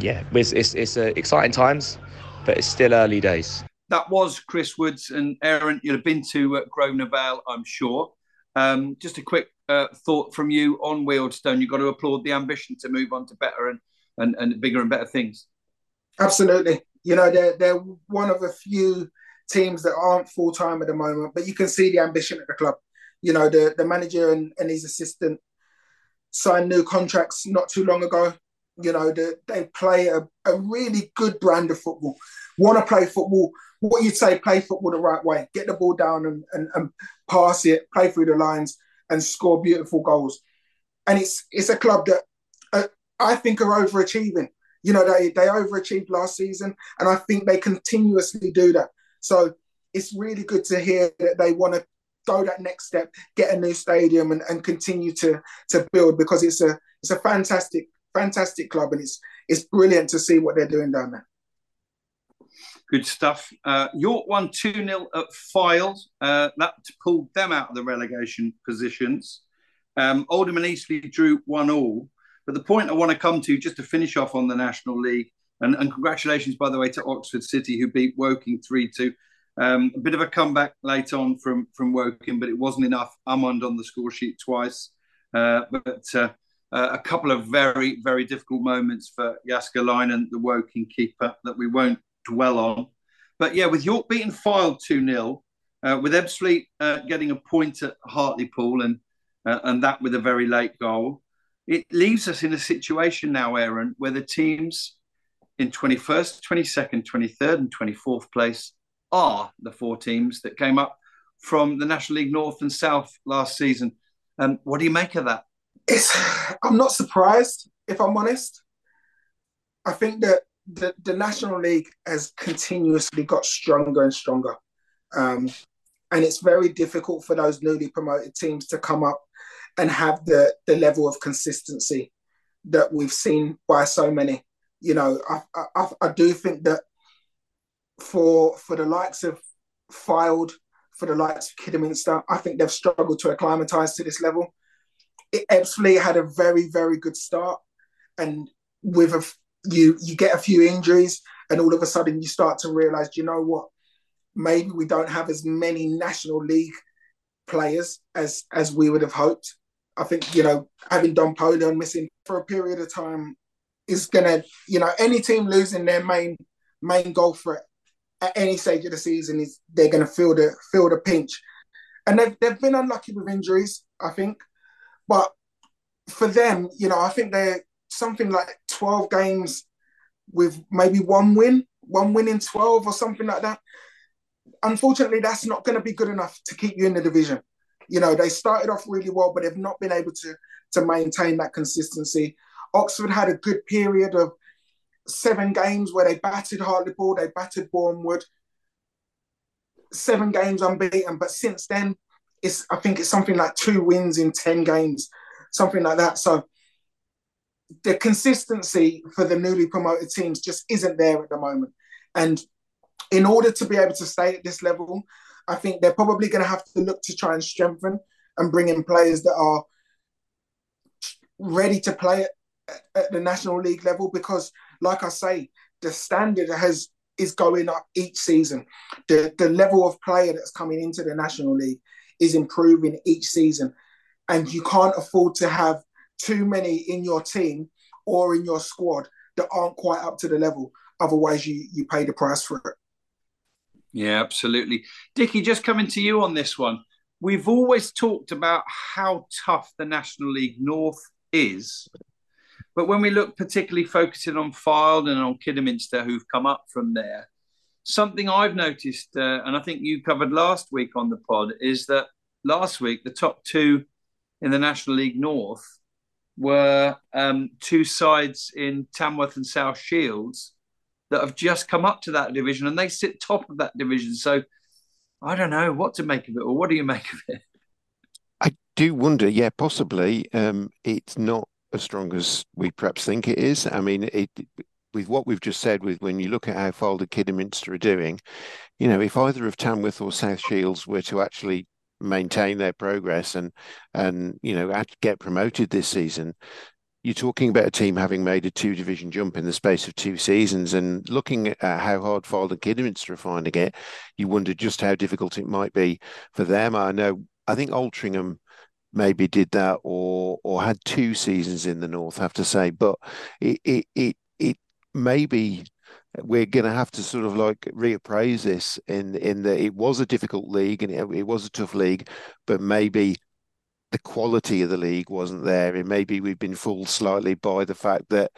yeah it's it's, it's uh, exciting times but it's still early days that was chris woods and aaron you'll have been to uh, grosvenor vale i'm sure um, just a quick uh, thought from you on Wealdstone. You've got to applaud the ambition to move on to better and, and, and bigger and better things. Absolutely. You know, they're, they're one of a few teams that aren't full time at the moment, but you can see the ambition at the club. You know, the, the manager and, and his assistant signed new contracts not too long ago. You know, the, they play a, a really good brand of football. Want to play football, what you'd say, play football the right way, get the ball down and, and, and pass it, play through the lines, and score beautiful goals. And it's it's a club that uh, I think are overachieving. You know, they, they overachieved last season, and I think they continuously do that. So it's really good to hear that they want to go that next step, get a new stadium, and, and continue to to build because it's a it's a fantastic fantastic club, and it's it's brilliant to see what they're doing down there. Good stuff. Uh, York won 2 0 at Fylde. Uh, that pulled them out of the relegation positions. Um, Oldham and Eastleigh drew 1 all. But the point I want to come to, just to finish off on the National League, and, and congratulations, by the way, to Oxford City, who beat Woking 3 2. Um, a bit of a comeback late on from, from Woking, but it wasn't enough. Amund on the score sheet twice. Uh, but uh, a couple of very, very difficult moments for Jasker Leinen, the Woking keeper, that we won't dwell on. But yeah, with York beating Fylde 2 0, uh, with Ebbsfleet uh, getting a point at Hartlepool and, uh, and that with a very late goal. it leaves us in a situation now, Aaron, where the teams in 21st, 22nd, 23rd, and 24th place are the four teams that came up from the National League North and South last season. Um, what do you make of that? It's, I'm not surprised, if I'm honest. I think that the, the National League has continuously got stronger and stronger. Um, and it's very difficult for those newly promoted teams to come up and have the, the level of consistency that we've seen by so many. You know, I, I, I do think that for for the likes of Fylde, for the likes of Kidderminster, I think they've struggled to acclimatise to this level. Ebbsfleet had a very, very good start. And with a you you get a few injuries and all of a sudden you start to realize you know what? Maybe we don't have as many national league players as as we would have hoped. I think you know having Dom Poleon missing for a period of time is gonna you know any team losing their main main goal threat at any stage of the season is they're gonna feel the feel the pinch. And they've, they've been unlucky with injuries i think but for them you know i think they're something like 12 games with maybe one win, one win in 12 or something like that. Unfortunately, that's not going to be good enough to keep you in the division. You know, they started off really well, but they've not been able to, to maintain that consistency. Oxford had a good period of seven games where they battered Hartlepool, they battered Bournemouth, seven games unbeaten. But since then, it's I think it's something like two wins in 10 games, something like that. So the consistency for the newly promoted teams just isn't there at the moment. And in order to be able to stay at this level, I think they're probably going to have to look to try and strengthen and bring in players that are ready to play at, at the national league level because, like I say, the standard has is going up each season. The the level of player that's coming into the national league is improving each season, and you can't afford to have too many in your team or in your squad that aren't quite up to the level. Otherwise, you you pay the price for it. Yeah, absolutely. Dickie, just coming to you on this one. We've always talked about how tough the National League North is. But when we look particularly focusing on Fylde and on Kidderminster, who've come up from there, something I've noticed, uh, and I think you covered last week on the pod, is that last week the top two in the National League North were um, two sides in Tamworth and South Shields that have just come up to that division and they sit top of that division. So I don't know what to make of it, or what do you make of it? I do wonder, yeah, possibly um, it's not as strong as we perhaps think it is. I mean, it with what we've just said, with when you look at how Fylde Kidderminster are doing, you know, if either of Tamworth or South Shields were to actually maintain their progress and and you know get promoted this season you're talking about a team having made a two division jump in the space of two seasons and looking at how hard Fylde and Kidderminster are finding it, you wonder just how difficult it might be for them. I know, I think Altrincham maybe did that or or had two seasons in the north, I have to say, but it it, it maybe we're going to have to sort of like reappraise this in in that it was a difficult league and it, it, was a tough league, but maybe the quality of the league wasn't there, and maybe we've been fooled slightly by the fact that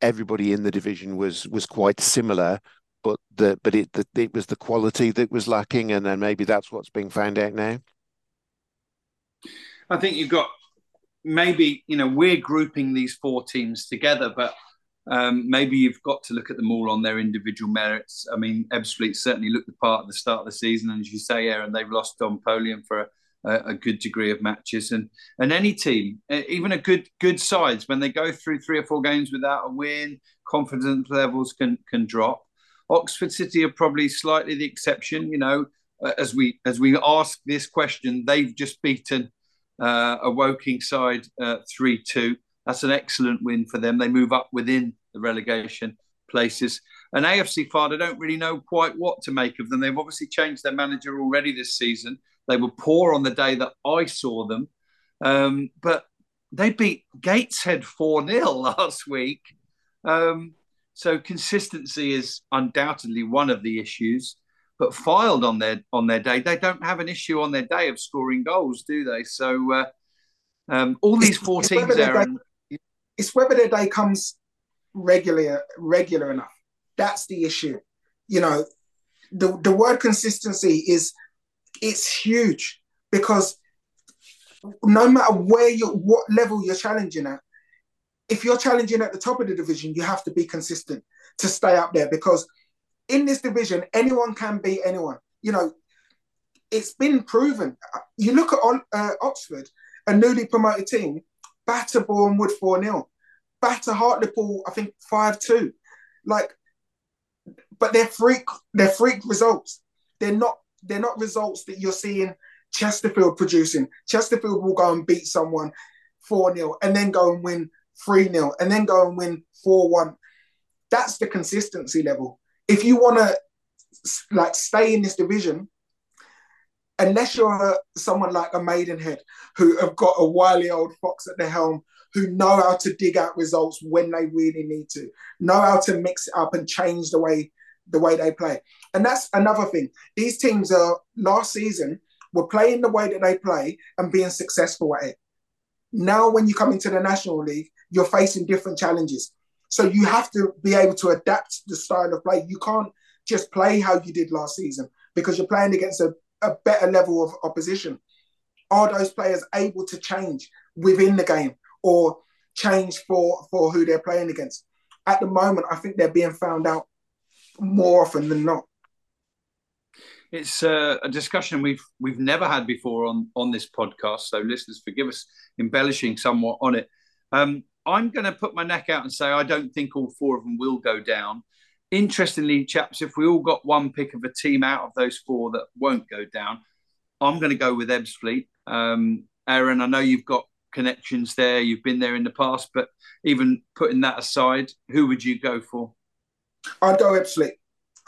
everybody in the division was was quite similar, but the but it the, it was the quality that was lacking, and then maybe that's what's being found out now. I think you've got maybe you know we're grouping these four teams together, but um, maybe you've got to look at them all on their individual merits. I mean, Ebbsfleet certainly looked the part at the start of the season, and as you say, Aaron, they've lost Dom Poleon for a, a, good degree of matches, and and any team, even a good good sides, when they go through three or four games without a win, confidence levels can can drop. Oxford City are probably slightly the exception. You know, as we as we ask this question, they've just beaten uh, a Woking side uh, three uh, two. That's an excellent win for them. They move up within the relegation places. And AFC Fylde, I don't really know quite what to make of them. They've obviously changed their manager already this season. They were poor on the day that I saw them. Um, but they beat Gateshead 4 0 last week. Um, so consistency is undoubtedly one of the issues. But Fylde on their on their day, they don't have an issue on their day of scoring goals, do they? So uh, Um, all these four teams, whether their Aaron. day, it's whether their day comes regular regular enough. That's the issue. You know, the the word consistency is it's huge because no matter where you what level you're challenging at, if you're challenging at the top of the division, you have to be consistent to stay up there because in this division, anyone can beat anyone. You know, it's been proven. You look at uh, Oxford, a newly promoted team, batter Bournemouth 4 0, batter Hartlepool, I think 5 2. Like, but they're freak, they're freak results. They're not, they're not results that you're seeing Chesterfield producing. Chesterfield will go and beat someone 4 0 and then go and win 3 0 and then go and win 4 1. That's the consistency level. If you want to like stay in this division, unless you're someone like a Maidenhead who have got a wily old fox at the helm who know how to dig out results when they really need to, know how to mix it up and change the way the way they play. And that's another thing. These teams are last season were playing the way that they play and being successful at it. Now, when you come into the National League, you're facing different challenges. So you have to be able to adapt the style of play. You can't just play how you did last season because you're playing against a, a better level of opposition. Are those players able to change within the game or change for, for who they're playing against? At the moment, I think they're being found out more often than not. It's uh, a discussion we've we've never had before on on this podcast. So listeners, forgive us embellishing somewhat on it. Um, I'm going to put my neck out and say I don't think all four of them will go down. Interestingly, chaps, if we all got one pick of a team out of those four that won't go down, I'm going to go with Ebbsfleet. Um, Aaron, I know you've got connections there. You've been there in the past, but even putting that aside, who would you go for? I'd go Ebbsfleet.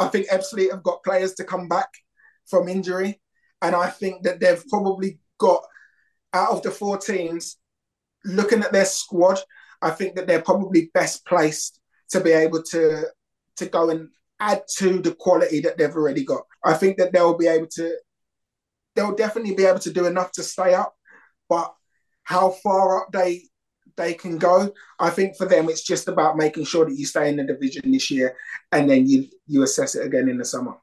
I think Ebbsfleet have got players to come back from injury. And I think that they've probably got, out of the four teams, looking at their squad, I think that they're probably best placed to be able to to go and add to the quality that they've already got. I think that they'll be able to they'll definitely be able to do enough to stay up, but how far up they they can go, I think for them it's just about making sure that you stay in the division this year and then you you assess it again in the summer.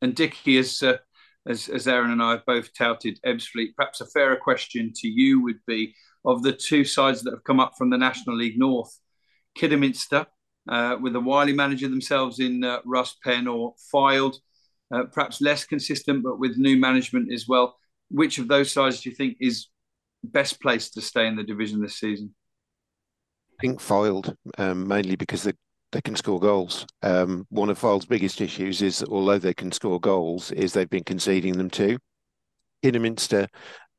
And Dickie, as, uh, as, as Aaron and I have both touted Ebbsfleet, perhaps a fairer question to you would be of the two sides that have come up from the National League North, Kidderminster, uh, with a wily manager themselves in uh, Russ Penn or Fylde, uh, perhaps less consistent, but with new management as well. Which of those sides do you think is best placed to stay in the division this season? I think Fylde, um, mainly because the they can score goals. Um, one of Fylde's biggest issues is although they can score goals, is they've been conceding them too. Kidderminster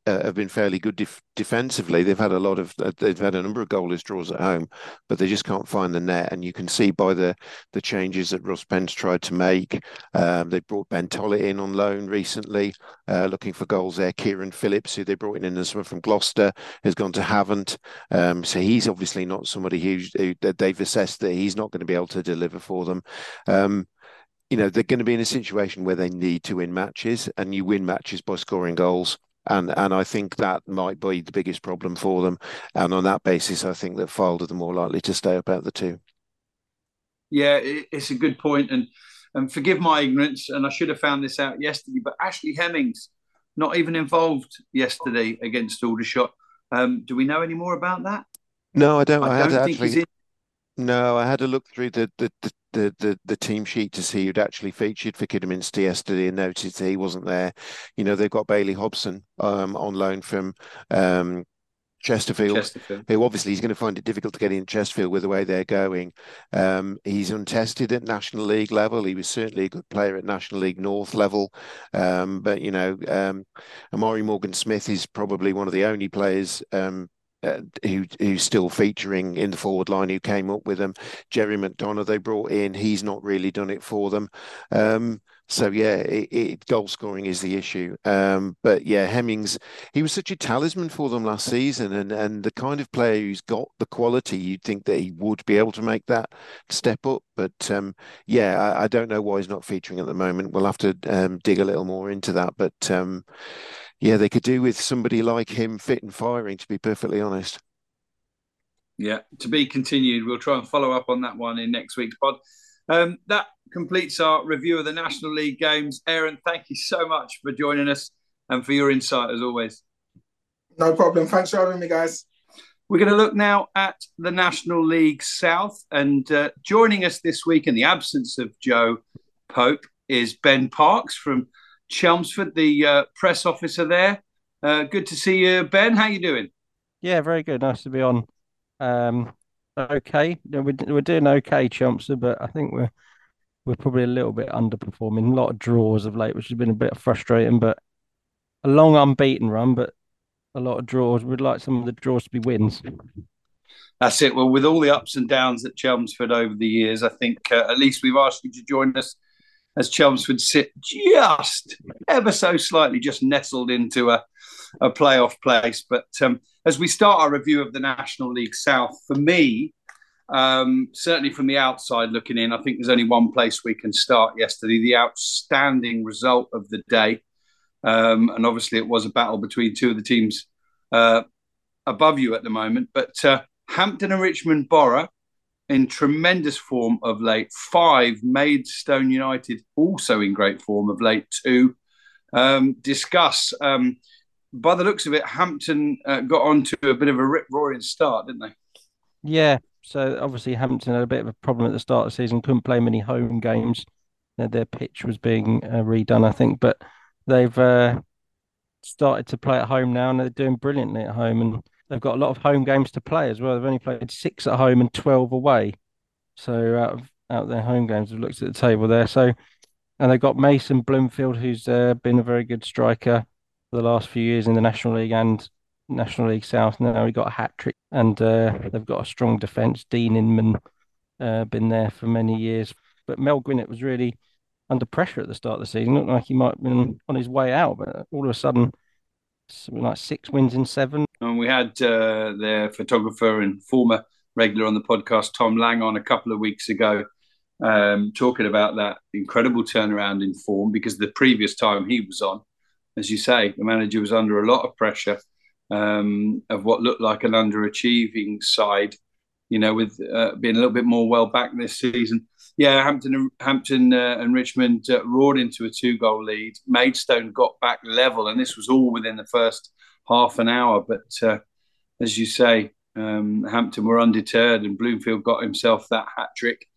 uh, have been fairly good def- defensively. They've had a lot of uh, they've had a number of goalless draws at home, but they just can't find the net. And you can see by the the changes that Russ Penn's tried to make. Um, they brought Ben Tollitt in on loan recently, uh, looking for goals there. Kieran Phillips, who they brought in in the summer from Gloucester, has gone to Havant. Um, so he's obviously not somebody who, who they've assessed that he's not going to be able to deliver for them. Um, you know they're going to be in a situation where they need to win matches, and you win matches by scoring goals and and I think that might be the biggest problem for them. And on that basis, I think that Fylde are the more likely to stay up out the two. Yeah, it's a good point, and and forgive my ignorance, and I should have found this out yesterday. But Ashley Hemmings not even involved yesterday against Aldershot. Um, do we know any more about that? No, I don't. I, I don't think actually... No, I had a look through the, the, the, the, the, team sheet to see who'd actually featured for Kidderminster yesterday and noticed that he wasn't there. You know, they've got Bailey Hobson um, on loan from um, Chesterfield, Chesterfield, who obviously he's going to find it difficult to get in Chesterfield with the way they're going. Um, he's untested at National League level. He was certainly a good player at National League North level. Um, but, you know, um, Amari Morgan Smith is probably one of the only players um, uh, who who's still featuring in the forward line who came up with them. Jerry McDonough they brought in. He's not really done it for them. Um, so yeah, it, it, goal scoring is the issue. Um, but yeah, Hemmings, he was such a talisman for them last season, and and the kind of player who's got the quality, you'd think that he would be able to make that step up. But um, yeah, I, I, don't know why he's not featuring at the moment. We'll have to um, dig a little more into that. But um, Yeah, they could do with somebody like him fit and firing, to be perfectly honest. Yeah, to be continued. We'll try and follow up on that one in next week's pod. Um, that completes our review of the National League games. Aaron, thank you so much for joining us and for your insight as always. No problem. Thanks for having me, guys. We're going to look now at the National League South. And uh, joining us this week, in the absence of Joe Pope, is Ben Parkes from Chelmsford, the uh, press officer there. Uh, good to see you, Ben. How you doing? Yeah, very good. Nice to be on. Um, okay, we're, we're doing okay, Chelmsford, but I think we're we're probably a little bit underperforming. A lot of draws of late, which has been a bit frustrating. But a long unbeaten run, but a lot of draws. We'd like some of the draws to be wins. That's it. Well, with all the ups and downs at Chelmsford over the years, I think uh, at least we've asked you to join us as Chelmsford sit just ever so slightly, just nestled into a, a playoff place. But um, as we start our review of the National League South, for me, um, certainly from the outside looking in, I think there's only one place we can start yesterday. The outstanding result of the day um, and obviously, it was a battle between two of the teams uh, above you at the moment. But uh, Hampton and Richmond Borough in tremendous form of late. Five, Maidstone United also in great form of late. Two, um, discuss. Um, by the looks of it, Hampton uh, got on to a bit of a rip roaring start, didn't they? Yeah. So obviously, Hampton had a bit of a problem at the start of the season, couldn't play many home games. Their pitch was being uh, redone, I think. But they've uh, started to play at home now, and they're doing brilliantly at home. And they've got a lot of home games to play as well. They've only played six at home and twelve away. So out of out of their home games, we've looked at the table there. So, and they've got Mason Bloomfield, who's uh, been a very good striker for the last few years in the National League and National League South. Now he got a hat trick, and uh, they've got a strong defence. Dean Inman, uh, been there for many years, but Mel Gwinnett was really under pressure at the start of the season. Looked like he might have been on his way out, but all of a sudden, something like six wins in seven. And we had uh, their photographer and former regular on the podcast, Tom Lang, on a couple of weeks ago, um, talking about that incredible turnaround in form because the previous time he was on, as you say, the manager was under a lot of pressure um, of what looked like an underachieving side, you know, with uh, being a little bit more well back this season yeah, Hampton, Hampton uh, and Richmond uh, roared into a two-goal lead. Maidstone got back level, and this was all within the first half an hour. But uh, as you say, um, Hampton were undeterred, and Bloomfield got himself that hat trick.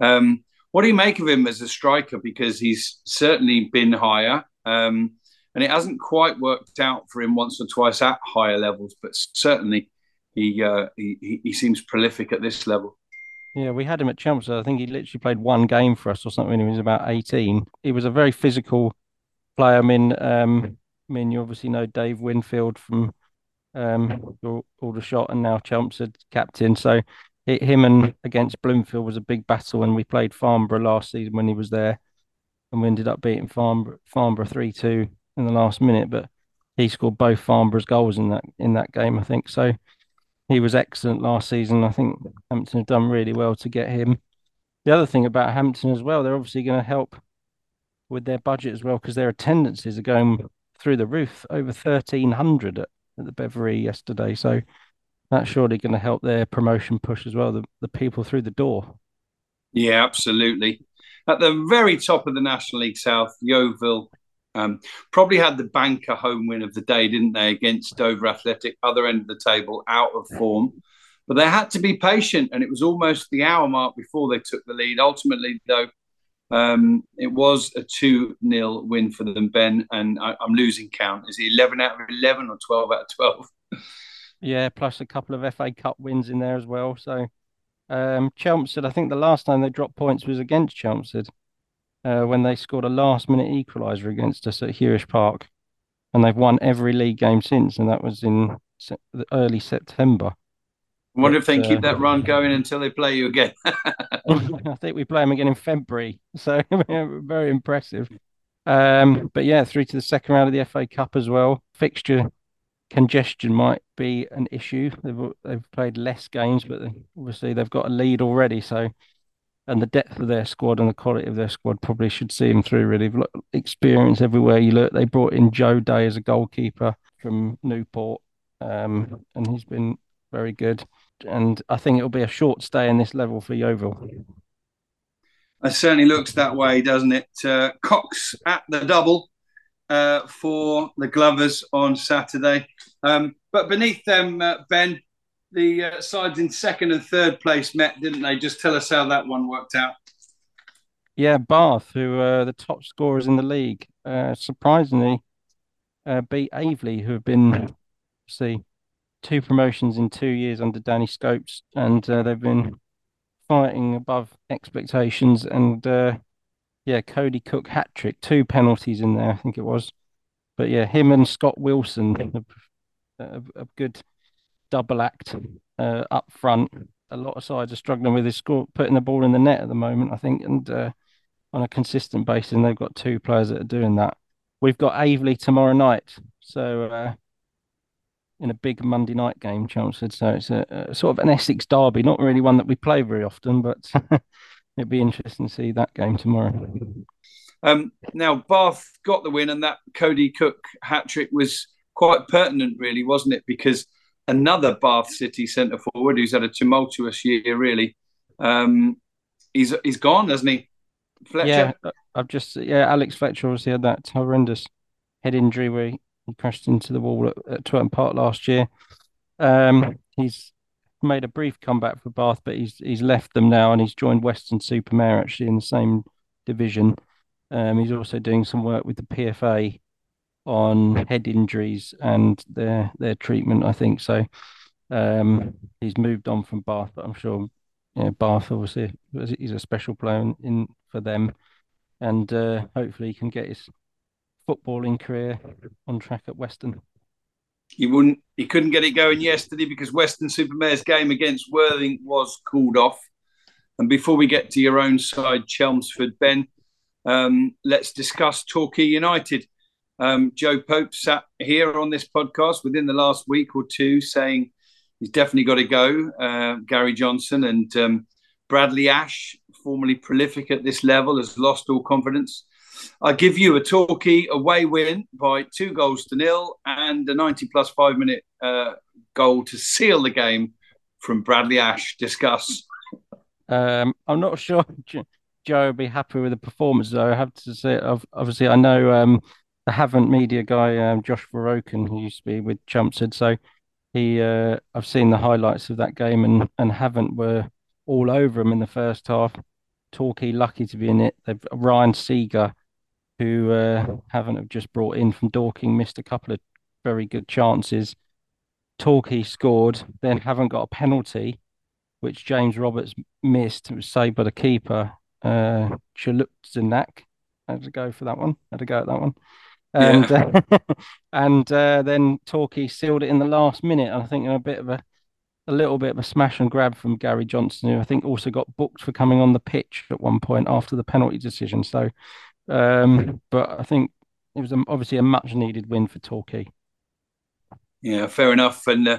Um, what do you make of him as a striker? Because he's certainly been higher, um, and it hasn't quite worked out for him once or twice at higher levels. But certainly, he uh, he, he seems prolific at this level. Yeah, we had him at Chelmsford. I think he literally played one game for us or something he was about 18. He was a very physical player. I mean, um, mean, you obviously know Dave Winfield from um, Aldershot and now Chelmsford captain. So it, him and against Bloomfield was a big battle. And we played Farnborough last season when he was there. And we ended up beating Farnborough, Farnborough 3 2 in the last minute. But he scored both Farnborough's goals in that in that game, I think. So he was excellent last season. I think Hampton have done really well to get him. The other thing about Hampton as well, they're obviously going to help with their budget as well because their attendances are going through the roof, over 1,300 at, at the Beveree yesterday. So that's surely going to help their promotion push as well, the, the people through the door. Yeah, absolutely. At the very top of the National League South, Yeovil um, probably had the banker home win of the day, didn't they, against Dover Athletic, other end of the table, out of form. But they had to be patient, and it was almost the hour mark before they took the lead. Ultimately, though, um, it was a 2 0 win for them, Ben, and I, am losing count. Is it 11 out of 11 or 12 out of 12? Yeah, plus a couple of FA Cup wins in there as well. So, um, Chelmsford, I think the last time they dropped points was against Chelmsford uh, when they scored a last minute equaliser against us at Huish Park. And they've won every league game since, and that was in se- early September. I wonder but, if they can uh, keep that run going until they play you again. I think we play them again in February. So very impressive. Um, but yeah, through to the second round of the FA Cup as well. Fixture congestion might be an issue. They've they've played less games, but obviously they've got a lead already. So and the depth of their squad and the quality of their squad probably should see them through. Really, experience everywhere you look. They brought in Joe Day as a goalkeeper from Newport, um, and he's been very good. And I think it'll be a short stay in this level for Yeovil. It certainly looks that way, doesn't it? Uh, Cox at the double uh, for the Glovers on Saturday. Um, but beneath them, uh, Ben, the uh, sides in second and third place met, didn't they? Just tell us how that one worked out. Yeah, Bath, who are the top scorers in the league, uh, surprisingly uh, beat Aveley, who have been, see, two promotions in two years under Danny Scopes, and uh, they've been fighting above expectations. And uh, yeah, Cody Cook hat trick, two penalties in there, I think it was. But yeah, him and Scott Wilson, a, a good double act uh, up front. A lot of sides are struggling with his score, putting the ball in the net at the moment, I think, and uh, on a consistent basis. And they've got two players that are doing that. We've got Aveley tomorrow night, so uh, in a big Monday night game, Chelmsford. So it's a, a, sort of an Essex derby, not really one that we play very often, but it'd be interesting to see that game tomorrow. Um, now Bath got the win, and that Cody Cook hat trick was quite pertinent, really, wasn't it? Because another Bath City centre forward who's had a tumultuous year, really, um, he's he's gone, hasn't he? Fletcher. Yeah, I've just yeah, Alex Fletcher obviously had that horrendous head injury where he, crashed into the wall at, at Twerton Park last year. Um, he's made a brief comeback for Bath, but he's he's left them now and he's joined Weston-super-Mare, actually in the same division. Um, he's also doing some work with the PFA on head injuries and their their treatment. I think so. Um, he's moved on from Bath, but I'm sure you know, Bath obviously he's a special player in, in for them, and uh, hopefully he can get his footballing career on track at Weston? He wouldn't. He couldn't get it going yesterday because Weston-super-Mare's game against Worthing was called off. And before we get to your own side, Chelmsford, Ben, um, let's discuss Torquay United. Um, Joe Pope sat here on this podcast within the last week or two saying he's definitely got to go. Uh, Gary Johnson and um, Bradley Ash, formerly prolific at this level, has lost all confidence. I give you a Torquay away win by two goals to nil and a 90 plus five minute uh, goal to seal the game from Bradley Ash. Discuss. Um, I'm not sure Joe will be happy with the performance, though. I have to say, obviously, I know um, the Havant media guy, um, Josh Veroken, who used to be with Chelmsford. So he, uh, I've seen the highlights of that game, and and Havant were all over him in the first half. Torquay lucky to be in it. They've Ryan Seager, who uh, Havant have just brought in from Dorking, missed a couple of very good chances. Torquay scored, then Havant got a penalty, which James Roberts missed. It was saved by the keeper, uh, Chalupzanak. Had to go for that one. Had to go at that one and yeah. uh, and uh, then Torquay sealed it in the last minute. I think a bit of a a little bit of a smash and grab from Gary Johnson, who I think also got booked for coming on the pitch at one point after the penalty decision. So, um, but I think it was obviously a much needed win for Torquay. Yeah, fair enough. And uh,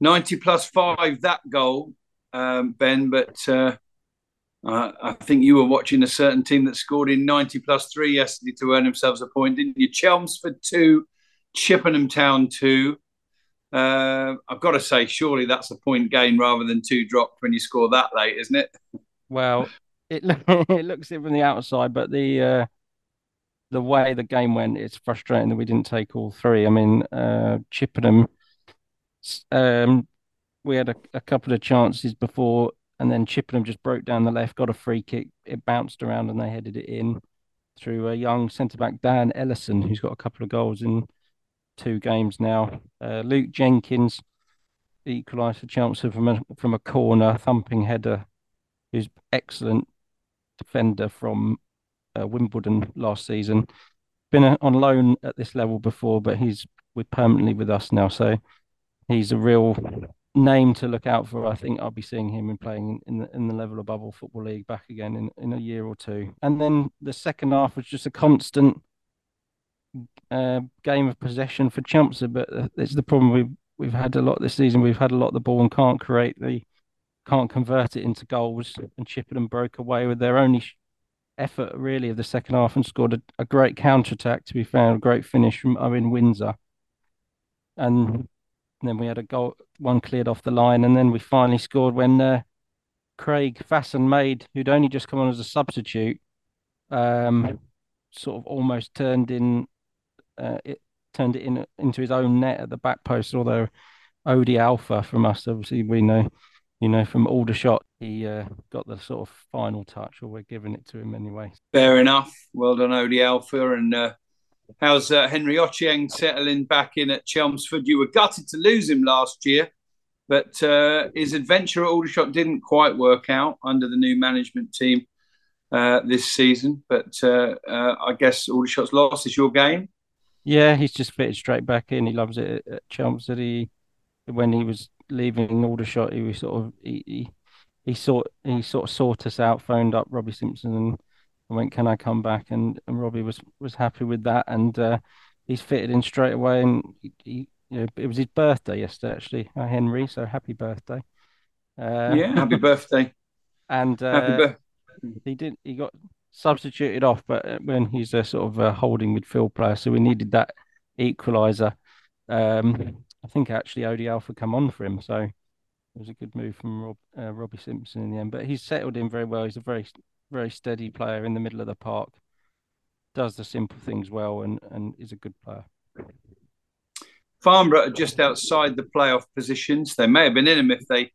90 plus five, that goal, um, Ben, but uh, uh, I think you were watching a certain team that scored in 90 plus three yesterday to earn themselves a point, didn't you? Chelmsford 2, Chippenham Town 2. Uh, I've got to say, surely that's a point gain rather than two dropped when you score that late, isn't it? Well, it, it looks it from the outside, but the uh, the way the game went, it's frustrating that we didn't take all three. I mean, uh, Chippenham, um, we had a, a couple of chances before and then Chippenham just broke down the left, got a free kick. It bounced around and they headed it in through a young centre back, Dan Ellison, who's got a couple of goals in two games now. Uh, Luke Jenkins equalised for Chelmsford from a, from a corner, thumping header, who's excellent defender from uh, Wimbledon last season. Been a, on loan at this level before, but he's with permanently with us now. So he's a real name to look out for. I think I'll be seeing him in playing in the in the level above all football league back again in, in a year or two. And then the second half was just a constant uh, game of possession for Chelmsford. But uh, it's the problem we've we've had a lot this season. We've had a lot of the ball and can't create the can't convert it into goals. And Chippenham broke away with their only effort, really, of the second half and scored a, a great counter attack. To be fair, a great finish from Owen Windsor. And then we had a goal, one cleared off the line, and then we finally scored when uh, Craig Fasanmade, who'd only just come on as a substitute, um, sort of almost turned in uh, it turned it in into his own net at the back post. Although Odi Alfa from us, obviously we know, you know, from Aldershot, he uh, got the sort of final touch, or we're giving it to him anyway. Fair enough. Well done, Odi Alfa, and uh, how's uh, Henry Ochieng settling back in at Chelmsford? You were gutted to lose him last year. But uh, his adventure at Aldershot didn't quite work out under the new management team uh, this season. But uh, uh I guess Aldershot's loss is your game. Yeah, he's just fitted straight back in. He loves it at Chelmsford. He, when he was leaving Aldershot, he was sort of he, he he sort he sort of sought us out, phoned up Robbie Simpson and, went, "Can I come back?" And and Robbie was was happy with that, and uh, he's fitted in straight away, and he, he you know, it was his birthday yesterday, actually, uh, Henry. So happy birthday! Uh, yeah, happy birthday! and uh, happy birthday. he did. He got substituted off, but uh, when he's a sort of a holding midfield player, so we needed that equaliser. Um, I think actually Odi Alfa come on for him, so it was a good move from Rob, uh, Robbie Simpson in the end. But he's settled in very well. He's a very, very steady player in the middle of the park. Does the simple things well, and and is a good player. Farnborough are just outside the playoff positions. They may have been in them if they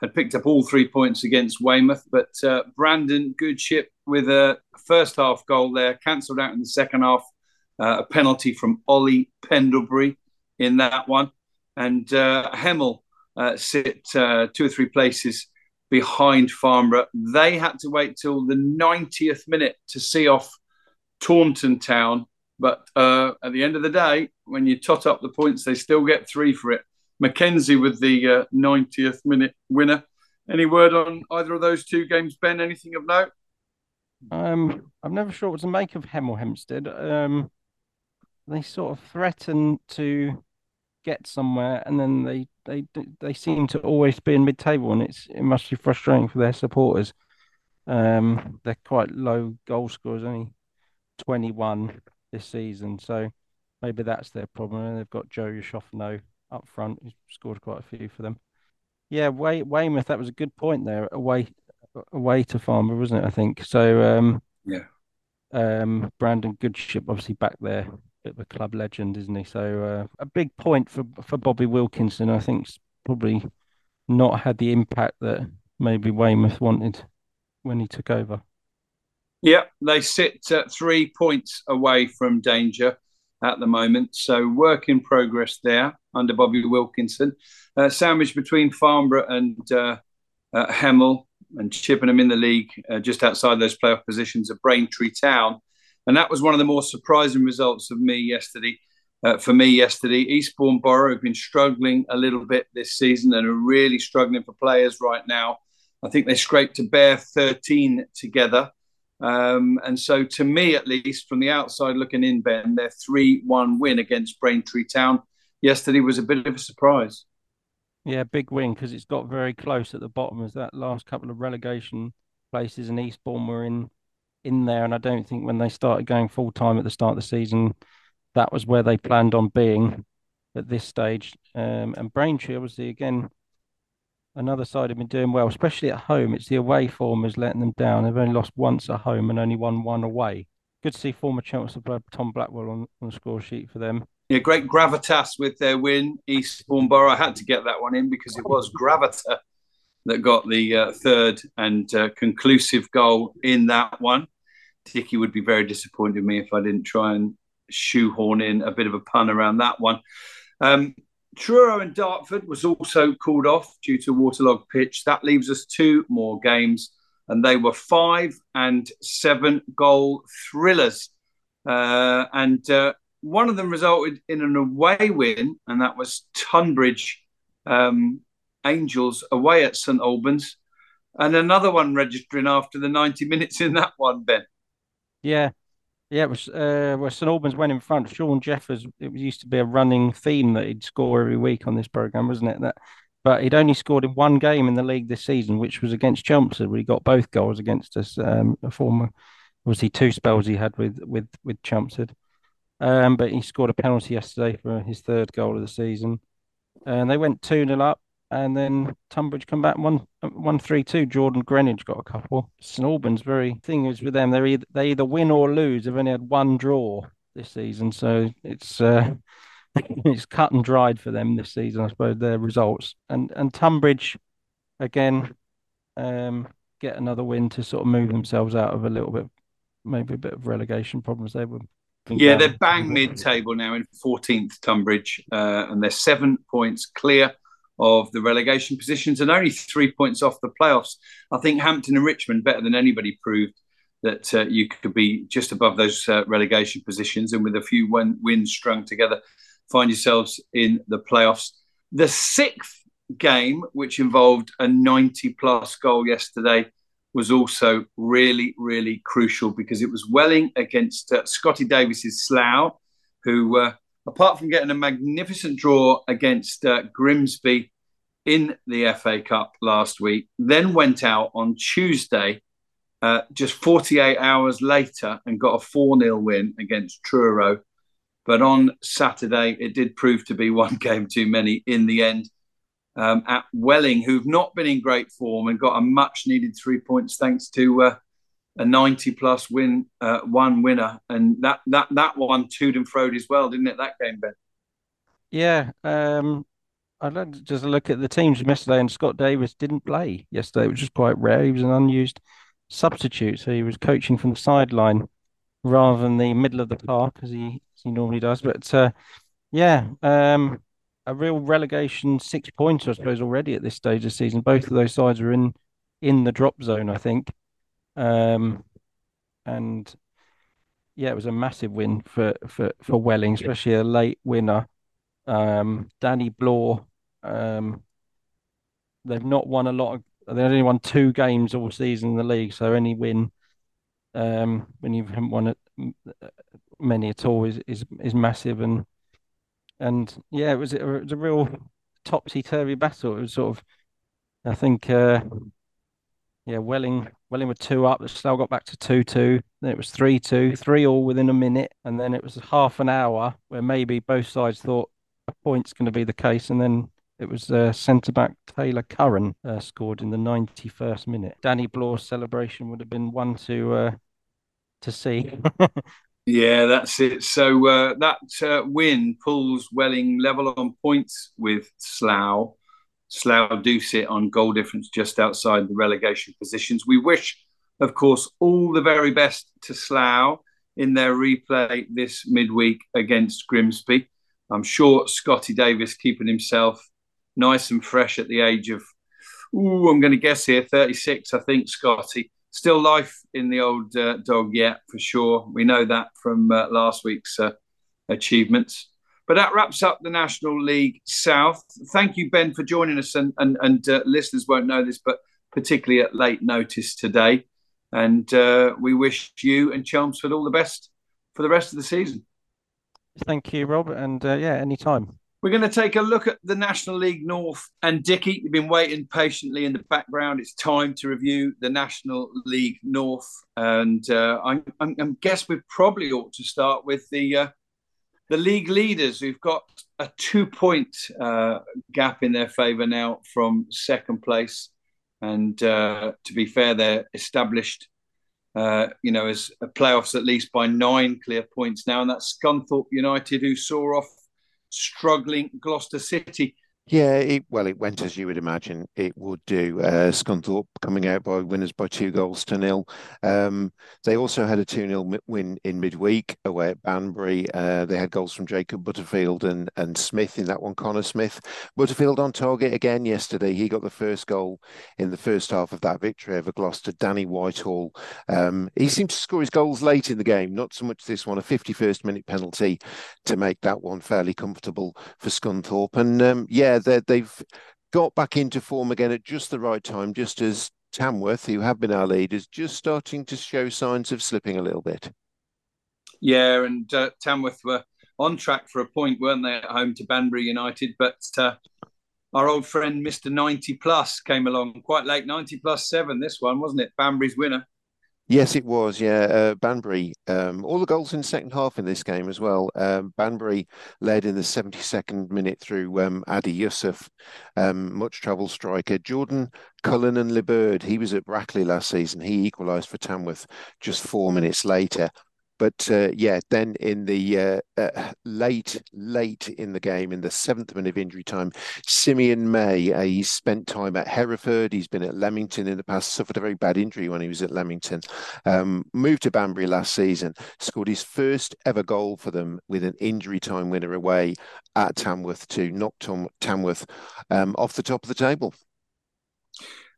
had picked up all three points against Weymouth. But uh, Brandon Goodship with a first half goal there, cancelled out in the second half. Uh, a penalty from Ollie Pendlebury in that one. And uh, Hemel uh, sit uh, two or three places behind Farnborough. They had to wait till the 90th minute to see off Taunton Town but uh, at the end of the day, when you tot up the points, they still get three for it. Mackenzie with the uh, 90th minute winner. Any word on either of those two games, Ben? Anything of note? Um, I'm never sure what to make of Hemel Hempstead. Um, they sort of threaten to get somewhere, and then they they they seem to always be in mid-table, and it's it must be frustrating for their supporters. Um, they're quite low goal scorers, only 21 this season. So maybe that's their problem. And they've got Joe Yashofno up front, who's scored quite a few for them. Yeah, Way- Weymouth, that was a good point there. Away away to Farmer, wasn't it? I think. So um, yeah. Um, Brandon Goodship, obviously back there, bit of a club legend, isn't he? So uh, a big point for for Bobby Wilkinson. I think probably not had the impact that maybe Weymouth wanted when he took over. Yeah, they sit uh, three points away from danger at the moment. So work in progress there under Bobby Wilkinson. Uh, sandwiched between Farnborough and uh, uh, Hemel and Chippenham in the league, uh, just outside those playoff positions of Braintree Town. And that was one of the more surprising results of me yesterday. Uh, for me yesterday, Eastbourne Borough have been struggling a little bit this season and are really struggling for players right now. I think they scraped to bare 13 together. Um, and so, to me, at least, from the outside looking in, Ben, their 3 1 win against Braintree Town yesterday was a bit of a surprise. Yeah, big win because it's got very close at the bottom as that last couple of relegation places and Eastbourne were in in there. And I don't think when they started going full time at the start of the season, that was where they planned on being at this stage. Um, and Braintree, obviously, again, another side have been doing well, especially at home. It's the away form is letting them down. They've only lost once at home and only won one away. Good to see former Chelmsford Tom Blackwell on, on the score sheet for them. Yeah, great gravitas with their win. Eastbourne Borough. Had to get that one in because it was Gravita that got the uh, third and uh, conclusive goal in that one. Dickie would be very disappointed in me if I didn't try and shoehorn in a bit of a pun around that one. Um, Truro and Dartford was also called off due to waterlogged pitch. That leaves us two more games, and they were five and seven goal thrillers. Uh, and uh, one of them resulted in an away win, and that was Tonbridge um, Angels away at St Albans. And another one registering after the 90 minutes in that one, Ben. Yeah, yeah, it was uh, where St Albans went in front. Shaun Jeffers. It used to be a running theme that he'd score every week on this program, wasn't it? That but he'd only scored in one game in the league this season, which was against Chelmsford, where he got both goals against us. Um, a former, obviously, two spells he had with with with Chelmsford. Um, but he scored a penalty yesterday for his third goal of the season. And they went 2 0 up, and then Tonbridge come back 1 1 3 2. Jordan Greenidge got a couple. St Albans, very thing is with them, they either, they either win or lose. They've only had one draw this season. So it's. Uh, it's cut and dried for them this season, I suppose, their results. And and Tonbridge, again, um, get another win to sort of move themselves out of a little bit, maybe a bit of relegation problems they were. Yeah, they're bang mid-table now in 14th Tonbridge, uh, and they're seven points clear of the relegation positions and only three points off the playoffs. I think Hampton and Richmond, better than anybody, proved that uh, you could be just above those uh, relegation positions, and with a few win- wins strung together, find yourselves in the playoffs. The sixth game, which involved a 90 plus goal yesterday, was also really, really crucial because it was Welling against uh, Scotty Davies's Slough, who, uh, apart from getting a magnificent draw against uh, Grimsby in the FA Cup last week, then went out on Tuesday, uh, just 48 hours later, and got a 4 0 win against Truro but on Saturday, it did prove to be one game too many in the end. Um, at Welling, who've not been in great form and got a much needed three points thanks to uh, a 90 plus win, uh, one winner. And that, that, that one toed and froed as well, didn't it? That game, Ben? Yeah. Um, I'd like to just look at the teams yesterday, and Scott Davies didn't play yesterday, which is quite rare. He was an unused substitute, so he was coaching from the sideline rather than the middle of the park as he as he normally does. But uh, yeah, um, a real relegation six points, I suppose, already at this stage of the season. Both of those sides are in in the drop zone, I think. Um, and yeah, it was a massive win for for for Welling, especially a late winner. Um, Danny Blore. Um, they've not won a lot of. They've only won two games all season in the league, so any win um, when you haven't won it many at all is is is massive and and yeah, it was it was a real topsy turvy battle. It was sort of, I think, uh, yeah, Welling Welling were two up. Slough got back to two two. Then it was three two, three all within a minute, and then it was half an hour where maybe both sides thought a point's going to be the case, and then it was uh, centre back Taylor Curran uh, scored in the 91st minute. Danny Blore's celebration would have been one to uh, to see. yeah, that's it. So uh, that uh, win pulls Welling level on points with Slough. Slough do sit on goal difference just outside the relegation positions. We wish, of course, all the very best to Slough in their replay this midweek against Grimsby. I'm sure Scotty Davies keeping himself nice and fresh at the age of, ooh, I'm going to guess here, 36, I think, Scotty still life in the old uh, dog yet for sure. We know that from uh, last week's uh, achievements. But that wraps up the National League South. Thank you, Ben, for joining us. And, and, and uh, listeners won't know this, but particularly at late notice today. And uh, we wish you and Chelmsford all the best for the rest of the season. Thank you, Rob. And uh, yeah, anytime. We're going to take a look at the National League North. And Dickie, you've been waiting patiently in the background. It's time to review the National League North. And uh, I, I, I, guess we probably ought to start with the uh, the league leaders who've got a two point uh, gap in their favour now from second place. And uh, to be fair, they're established, uh, you know, as a playoffs at least by nine clear points now. And that's Scunthorpe United, who saw off struggling Gloucester City. Yeah, it, well, it went as you would imagine it would do. Uh, Scunthorpe coming out by winners by two goals to nil. Um, they also had a 2 0 win in midweek away at Banbury. Uh, they had goals from Jacob Butterfield and, and Smith in that one, Connor Smith. Butterfield on target again yesterday. He got the first goal in the first half of that victory over Gloucester. Danny Whitehall. Um, he seemed to score his goals late in the game, not so much this one, a 51st minute penalty to make that one fairly comfortable for Scunthorpe. And um, yeah, yeah, they've got back into form again at just the right time, just as Tamworth, who have been our leaders, just starting to show signs of slipping a little bit. Yeah, and uh, Tamworth were on track for a point, weren't they, at home to Banbury United? But uh, our old friend Mr. 90 Plus came along quite late, 90 plus seven, this one, wasn't it? Banbury's winner. Yes, it was. Yeah, uh, Banbury. Um, all the goals in the second half in this game as well. Um, Banbury led in the 72nd minute through um, Adi Yusuf, um, much trouble striker. Jordan Cullinane-Liburd, he was at Brackley last season. He equalised for Tamworth just four minutes later. But uh, yeah, then in the uh, uh, late, late in the game, in the seventh minute of injury time, Simeon May, uh, he spent time at Hereford. He's been at Leamington in the past, suffered a very bad injury when he was at Leamington. Um, moved to Banbury last season, scored his first ever goal for them with an injury time winner away at Tamworth to knock Tamworth um, off the top of the table.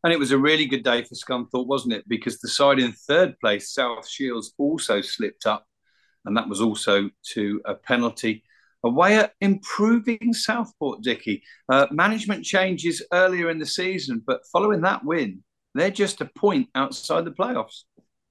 And it was a really good day for Scunthorpe, wasn't it? Because the side in third place, South Shields, also slipped up, and that was also to a penalty. A way at improving Southport, Dickie. Uh, management changes earlier in the season, but following that win, they're just a point outside the playoffs.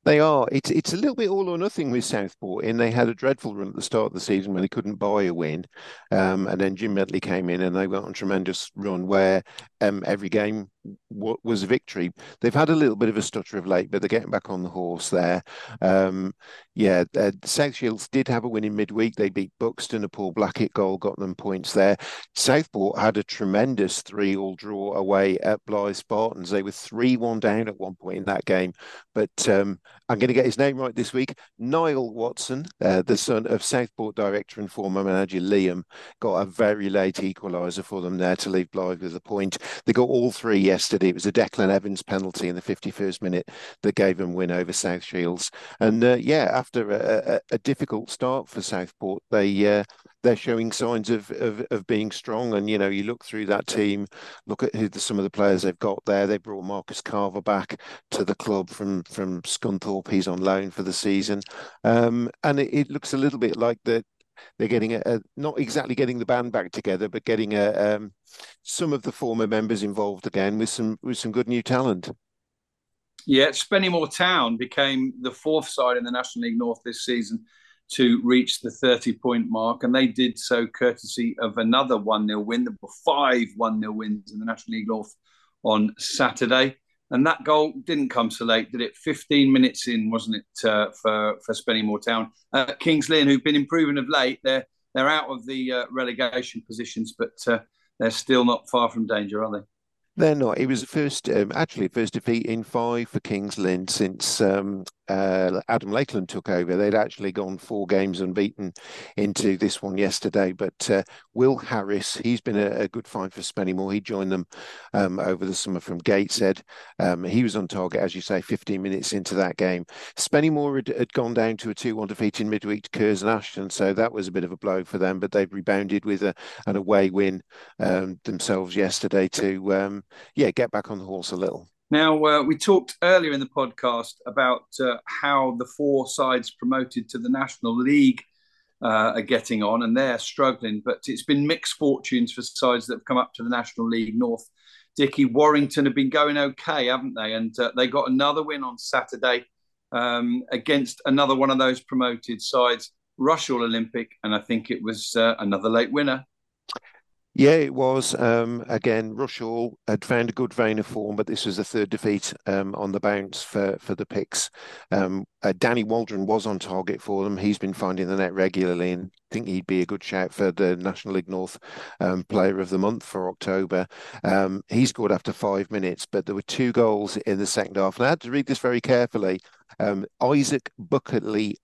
They are. It's it's a little bit all or nothing with Southport. In they had a dreadful run at the start of the season when they couldn't buy a win, um, and then Jim Bentley came in and they went on a tremendous run where um, every game w- was victory. They've had a little bit of a stutter of late, but they're getting back on the horse there. Um, yeah, uh, South Shields did have a win in midweek. They beat Buxton, a Paul Blackett goal, got them points there. Southport had a tremendous three-all draw away at Blyth Spartans. They were three-one down at one point in that game, but um, I'm going to get his name right this week. Niall Watson, uh, the son of Southport director and former manager Liam, got a very late equaliser for them there to leave Blyth with a point. They got all three yesterday. It was a Declan Evans penalty in the 51st minute that gave them win over South Shields. And uh, yeah, after a, a, a, difficult start for Southport, they uh, they're showing signs of, of, of being strong. And you know, you look through that team, look at who the, some of the players they've got there. They brought Marcus Carver back to the club from from Scunthorpe. He's on loan for the season, um, and it, it, looks a little bit like that they're getting a, a, not exactly getting the band back together, but getting a, um, some of the former members involved again with some with some good new talent. Yeah, Spennymoor Town became the fourth side in the National League North this season to reach the 30 point mark, and they did so courtesy of another 1 0 win. There were five 1 0 wins in the National League North on Saturday. And that goal didn't come so late, did it? 15 minutes in, wasn't it, uh, for for Spennymoor Town? Uh, Kings Lynn, who've been improving of late, they're they're out of the uh, relegation positions, but uh, they're still not far from danger, are they? They're not. It was the first, um, actually, first defeat in five for Kings Lynn since um, uh, Adam Lakeland took over. They'd actually gone four games unbeaten into this one yesterday. But uh, Will Harris, he's been a, a, good find for Spennymoor. He joined them um, over the summer from Gateshead. Um, he was on target, as you say, 15 minutes into that game. Spennymoor had, had gone down to a 2 1 defeat in midweek to Curzon Ashton, so that was a bit of a blow for them. But they've rebounded with a, an away win um, themselves yesterday to um, yeah, get back on the horse a little. Now, uh, we talked earlier in the podcast about uh, how the four sides promoted to the National League uh, are getting on and they're struggling, but it's been mixed fortunes for sides that have come up to the National League North. Dickie Warrington have been going okay, haven't they? And uh, they got another win on Saturday um, against another one of those promoted sides, Rushall Olympic, and I think it was uh, another late winner. Yeah, it was. Um, again, Rushall had found a good vein of form, but this was the third defeat um, on the bounce for, for the Picks. Um, uh, Danny Waldron was on target for them. He's been finding the net regularly and I think he'd be a good shout for the National League North um, Player of the Month for October. Um, he scored after five minutes, but there were two goals in the second half. And I had to read this very carefully. Um, Isaac Bucketley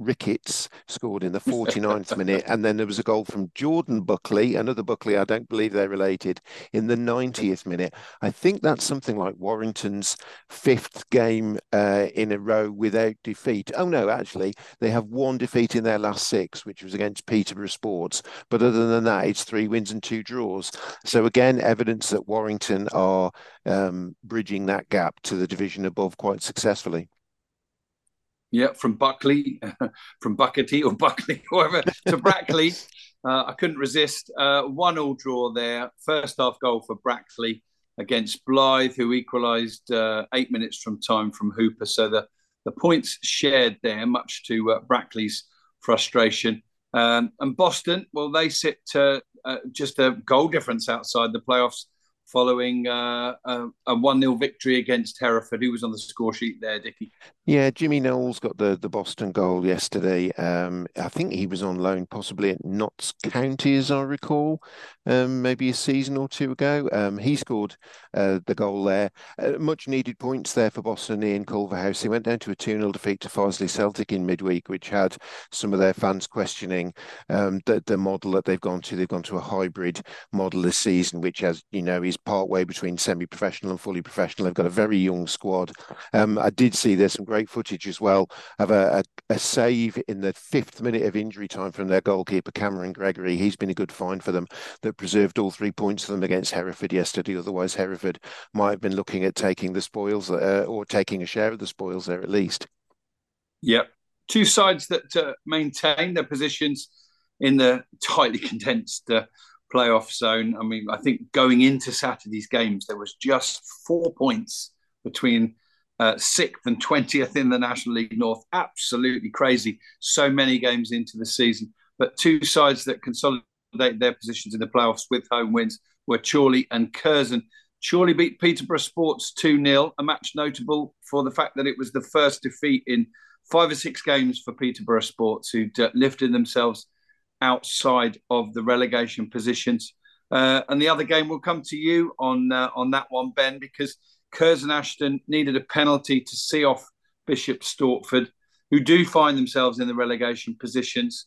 Ricketts scored in the 49th minute, and then there was a goal from Jordan Buckley, another Buckley. I don't believe they're related, in the 90th minute. I think that's something like Warrington's fifth game uh, in a row without defeat. Oh no, actually, they have one defeat in their last six, which was against Peterborough Sports. But other than that, it's three wins and two draws. So again, evidence that Warrington are um, bridging that gap to the division above quite successfully. Yeah, from Buckley, from Buckety or Buckley, whoever, to Brackley. Uh, I couldn't resist. Uh, one all draw there. First half goal for Brackley against Blyth, who equalised uh, eight minutes from time from Hooper. So the, the points shared there, much to uh, Brackley's frustration. Um, and Boston, well, they sit uh, uh, just a goal difference outside the playoffs following a, 1 0 victory against Hereford. Who was on the score sheet there, Dickie? Yeah, Jimmy Knowles got the, the Boston goal yesterday. Um, I think he was on loan possibly at Notts County, as I recall, um, maybe a season or two ago. Um, he scored uh, the goal there. Uh, much needed points there for Boston Ian Culverhouse. He went down to a 2 0 defeat to Farsley Celtic in midweek, which had some of their fans questioning um, the, the model that they've gone to. They've gone to a hybrid model this season, which, as you know, is part way between semi professional and fully professional. They've got a very young squad. Um, I did see there's some great footage as well of a, a, a, save in the fifth minute of injury time from their goalkeeper, Cameron Gregory. He's been a good find for them that preserved all three points for them against Hereford yesterday. Otherwise, Hereford might have been looking at taking the spoils uh, or taking a share of the spoils there at least. Yep. Two sides that uh, maintain their positions in the tightly condensed uh, playoff zone. I mean, I think going into Saturday's games, there was just four points between uh, sixth and 20th in the National League North. Absolutely crazy. So many games into the season. But two sides that consolidate their positions in the playoffs with home wins were Chorley and Curzon. Chorley beat Peterborough Sports 2 0, a match notable for the fact that it was the first defeat in five or six games for Peterborough Sports, who'd uh, lifted themselves outside of the relegation positions. Uh, and the other game will come to you on uh, on that one, Ben, because Curzon Ashton needed a penalty to see off Bishop Stortford, who do find themselves in the relegation positions.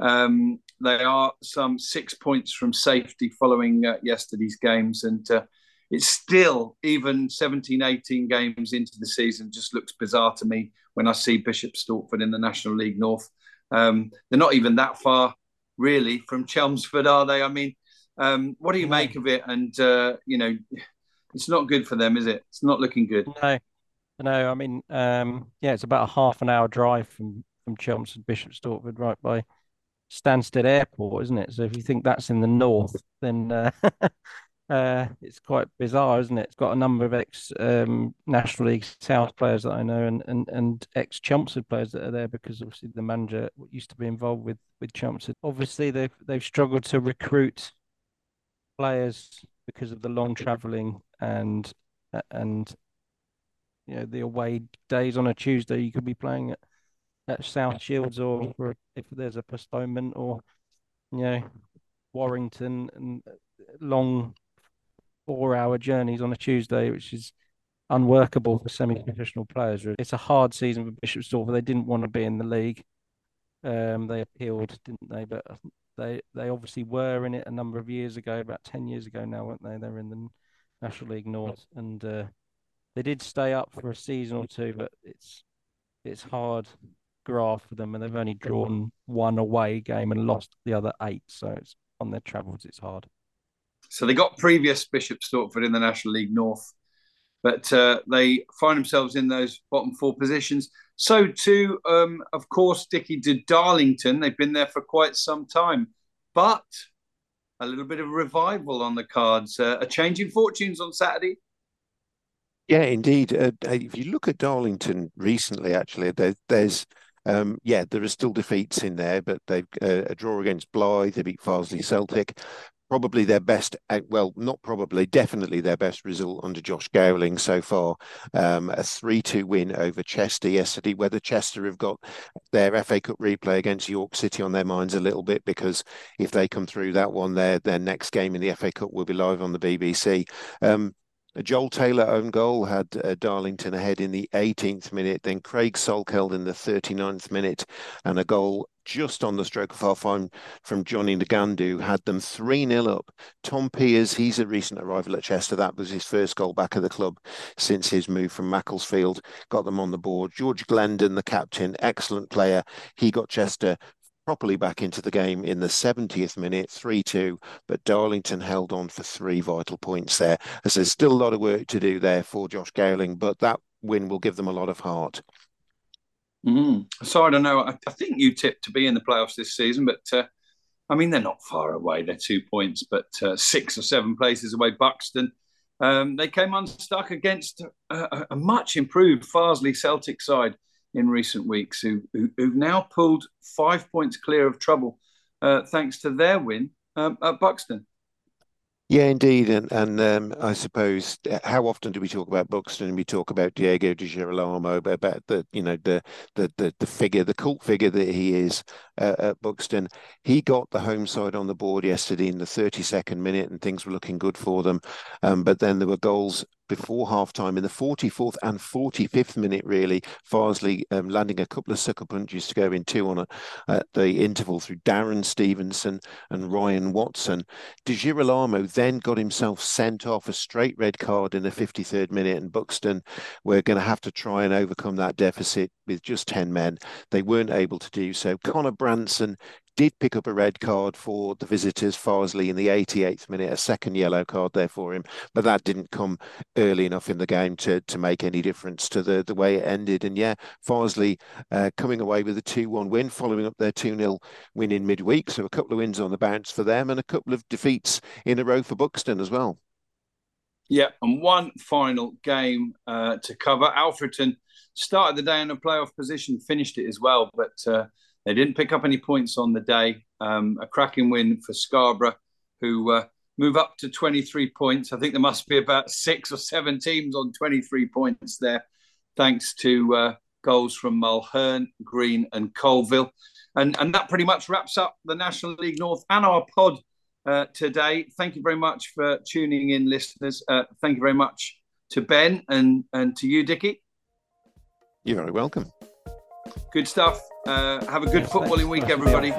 Um, they are some six points from safety following uh, yesterday's games, and uh, it's still even 17, 18 games into the season. Just looks bizarre to me when I see Bishop Stortford in the National League North. Um, they're not even that far really from Chelmsford, are they? I mean, um, what do you make of it? And uh, you know, it's not good for them, is it? It's not looking good. No, no. I mean, um, yeah, it's about a half an hour drive from from Chelmsford, Bishop Stortford, right by Stansted Airport, isn't it? So if you think that's in the north, then uh, uh, it's quite bizarre, isn't it? It's got a number of ex um, National League South players that I know, and and, and ex Chelmsford players that are there because obviously the manager used to be involved with with Chelmsford. Obviously, they've they've struggled to recruit players because of the long travelling and and you know the away days on a Tuesday. You could be playing at, at South Shields or if there's a postponement or you know Warrington and long four hour journeys on a Tuesday, which is unworkable for semi professional players. It's a hard season for Bishop Stortford. They didn't want to be in the league. Um, they appealed, didn't they? But they they obviously were in it a number of years ago, about ten years ago now, weren't they? They're in the National League North, and uh, they did stay up for a season or two, but it's it's hard graft for them, and they've only drawn one away game and lost the other eight. So it's on their travels, it's hard. So they got previous Bishop Stortford in the National League North, but uh, they find themselves in those bottom four positions. So too, um, of course, Dickie did Darlington. They've been there for quite some time, but a little bit of revival on the cards. Uh, a change in fortunes on Saturday. Yeah, indeed. Uh, if you look at Darlington recently, actually, there, there's um, yeah, there are still defeats in there, but they've uh, a draw against Blyth. They beat Farsley Celtic probably their best, uh, well, not probably, definitely their best result under Josh Gowling so far. Um, a 3 2 win over Chester yesterday. Whether Chester have got their FA Cup replay against York City on their minds a little bit, because if they come through that one, their, their next game in the FA Cup will be live on the BBC. Um, Joel Taylor own goal had uh, Darlington ahead in the 18th minute, then Craig Salkeld in the 39th minute, and a goal just on the stroke of half time from Johnny Ngandu had them 3 0 up. Tom Peers, he's a recent arrival at Chester. That was his first goal back at the club since his move from Macclesfield. Got them on the board. George Glendon, the captain, excellent player. He got Chester properly back into the game in the 70th minute, 3 2. But Darlington held on for three vital points there. As there's still a lot of work to do there for Josh Gowling, but that win will give them a lot of heart. Mm. So I don't know. I, I, think you tipped to be in the playoffs this season, but uh, I mean, they're not far away. They're two points, but uh, six or seven places away. Buxton. Um, they came unstuck against a, a much improved Farsley Celtic side in recent weeks, who, who have now pulled five points clear of trouble uh, thanks to their win um, at Buxton. Yeah, indeed, and and um, I suppose uh, how often do we talk about Buxton we talk about Diego Di Girolamo about the you know the the the, the figure, the cult figure that he is uh, at Buxton. He got the home side on the board yesterday in the 32nd minute, and things were looking good for them. Um, but then there were goals before half time in the 44th and 45th minute, really. Farsley um, landing a couple of sucker punches to go in two on a, at the interval through Darren Stevenson and Ryan Watson. Di Girolamo then got himself sent off a straight red card in the 53rd minute, and Buxton were going to have to try and overcome that deficit with just 10 men. They weren't able to do so. Connor Branson did pick up a red card for the visitors, Farsley, in the 88th minute, a second yellow card there for him, but that didn't come early enough in the game to to make any difference to the, the way it ended. And yeah, Farsley uh, coming away with a 2 1 win, following up their 2 0 win in midweek. So a couple of wins on the bounce for them and a couple of defeats in a row for Buxton as well. Yeah, and one final game uh, to cover. Alfreton started the day in a playoff position, finished it as well, but uh, they didn't pick up any points on the day. Um, a cracking win for Scarborough, who uh, move up to 23 points. I think there must be about six or seven teams on 23 points there, thanks to uh, goals from Mulhern, Green, and Colville. And, and that pretty much wraps up the National League North and our pod uh, today. Thank you very much for tuning in, listeners. Uh, thank you very much to Ben and, and to you, Dickie. You're very welcome. Good stuff. Uh, have a good footballing week, everybody.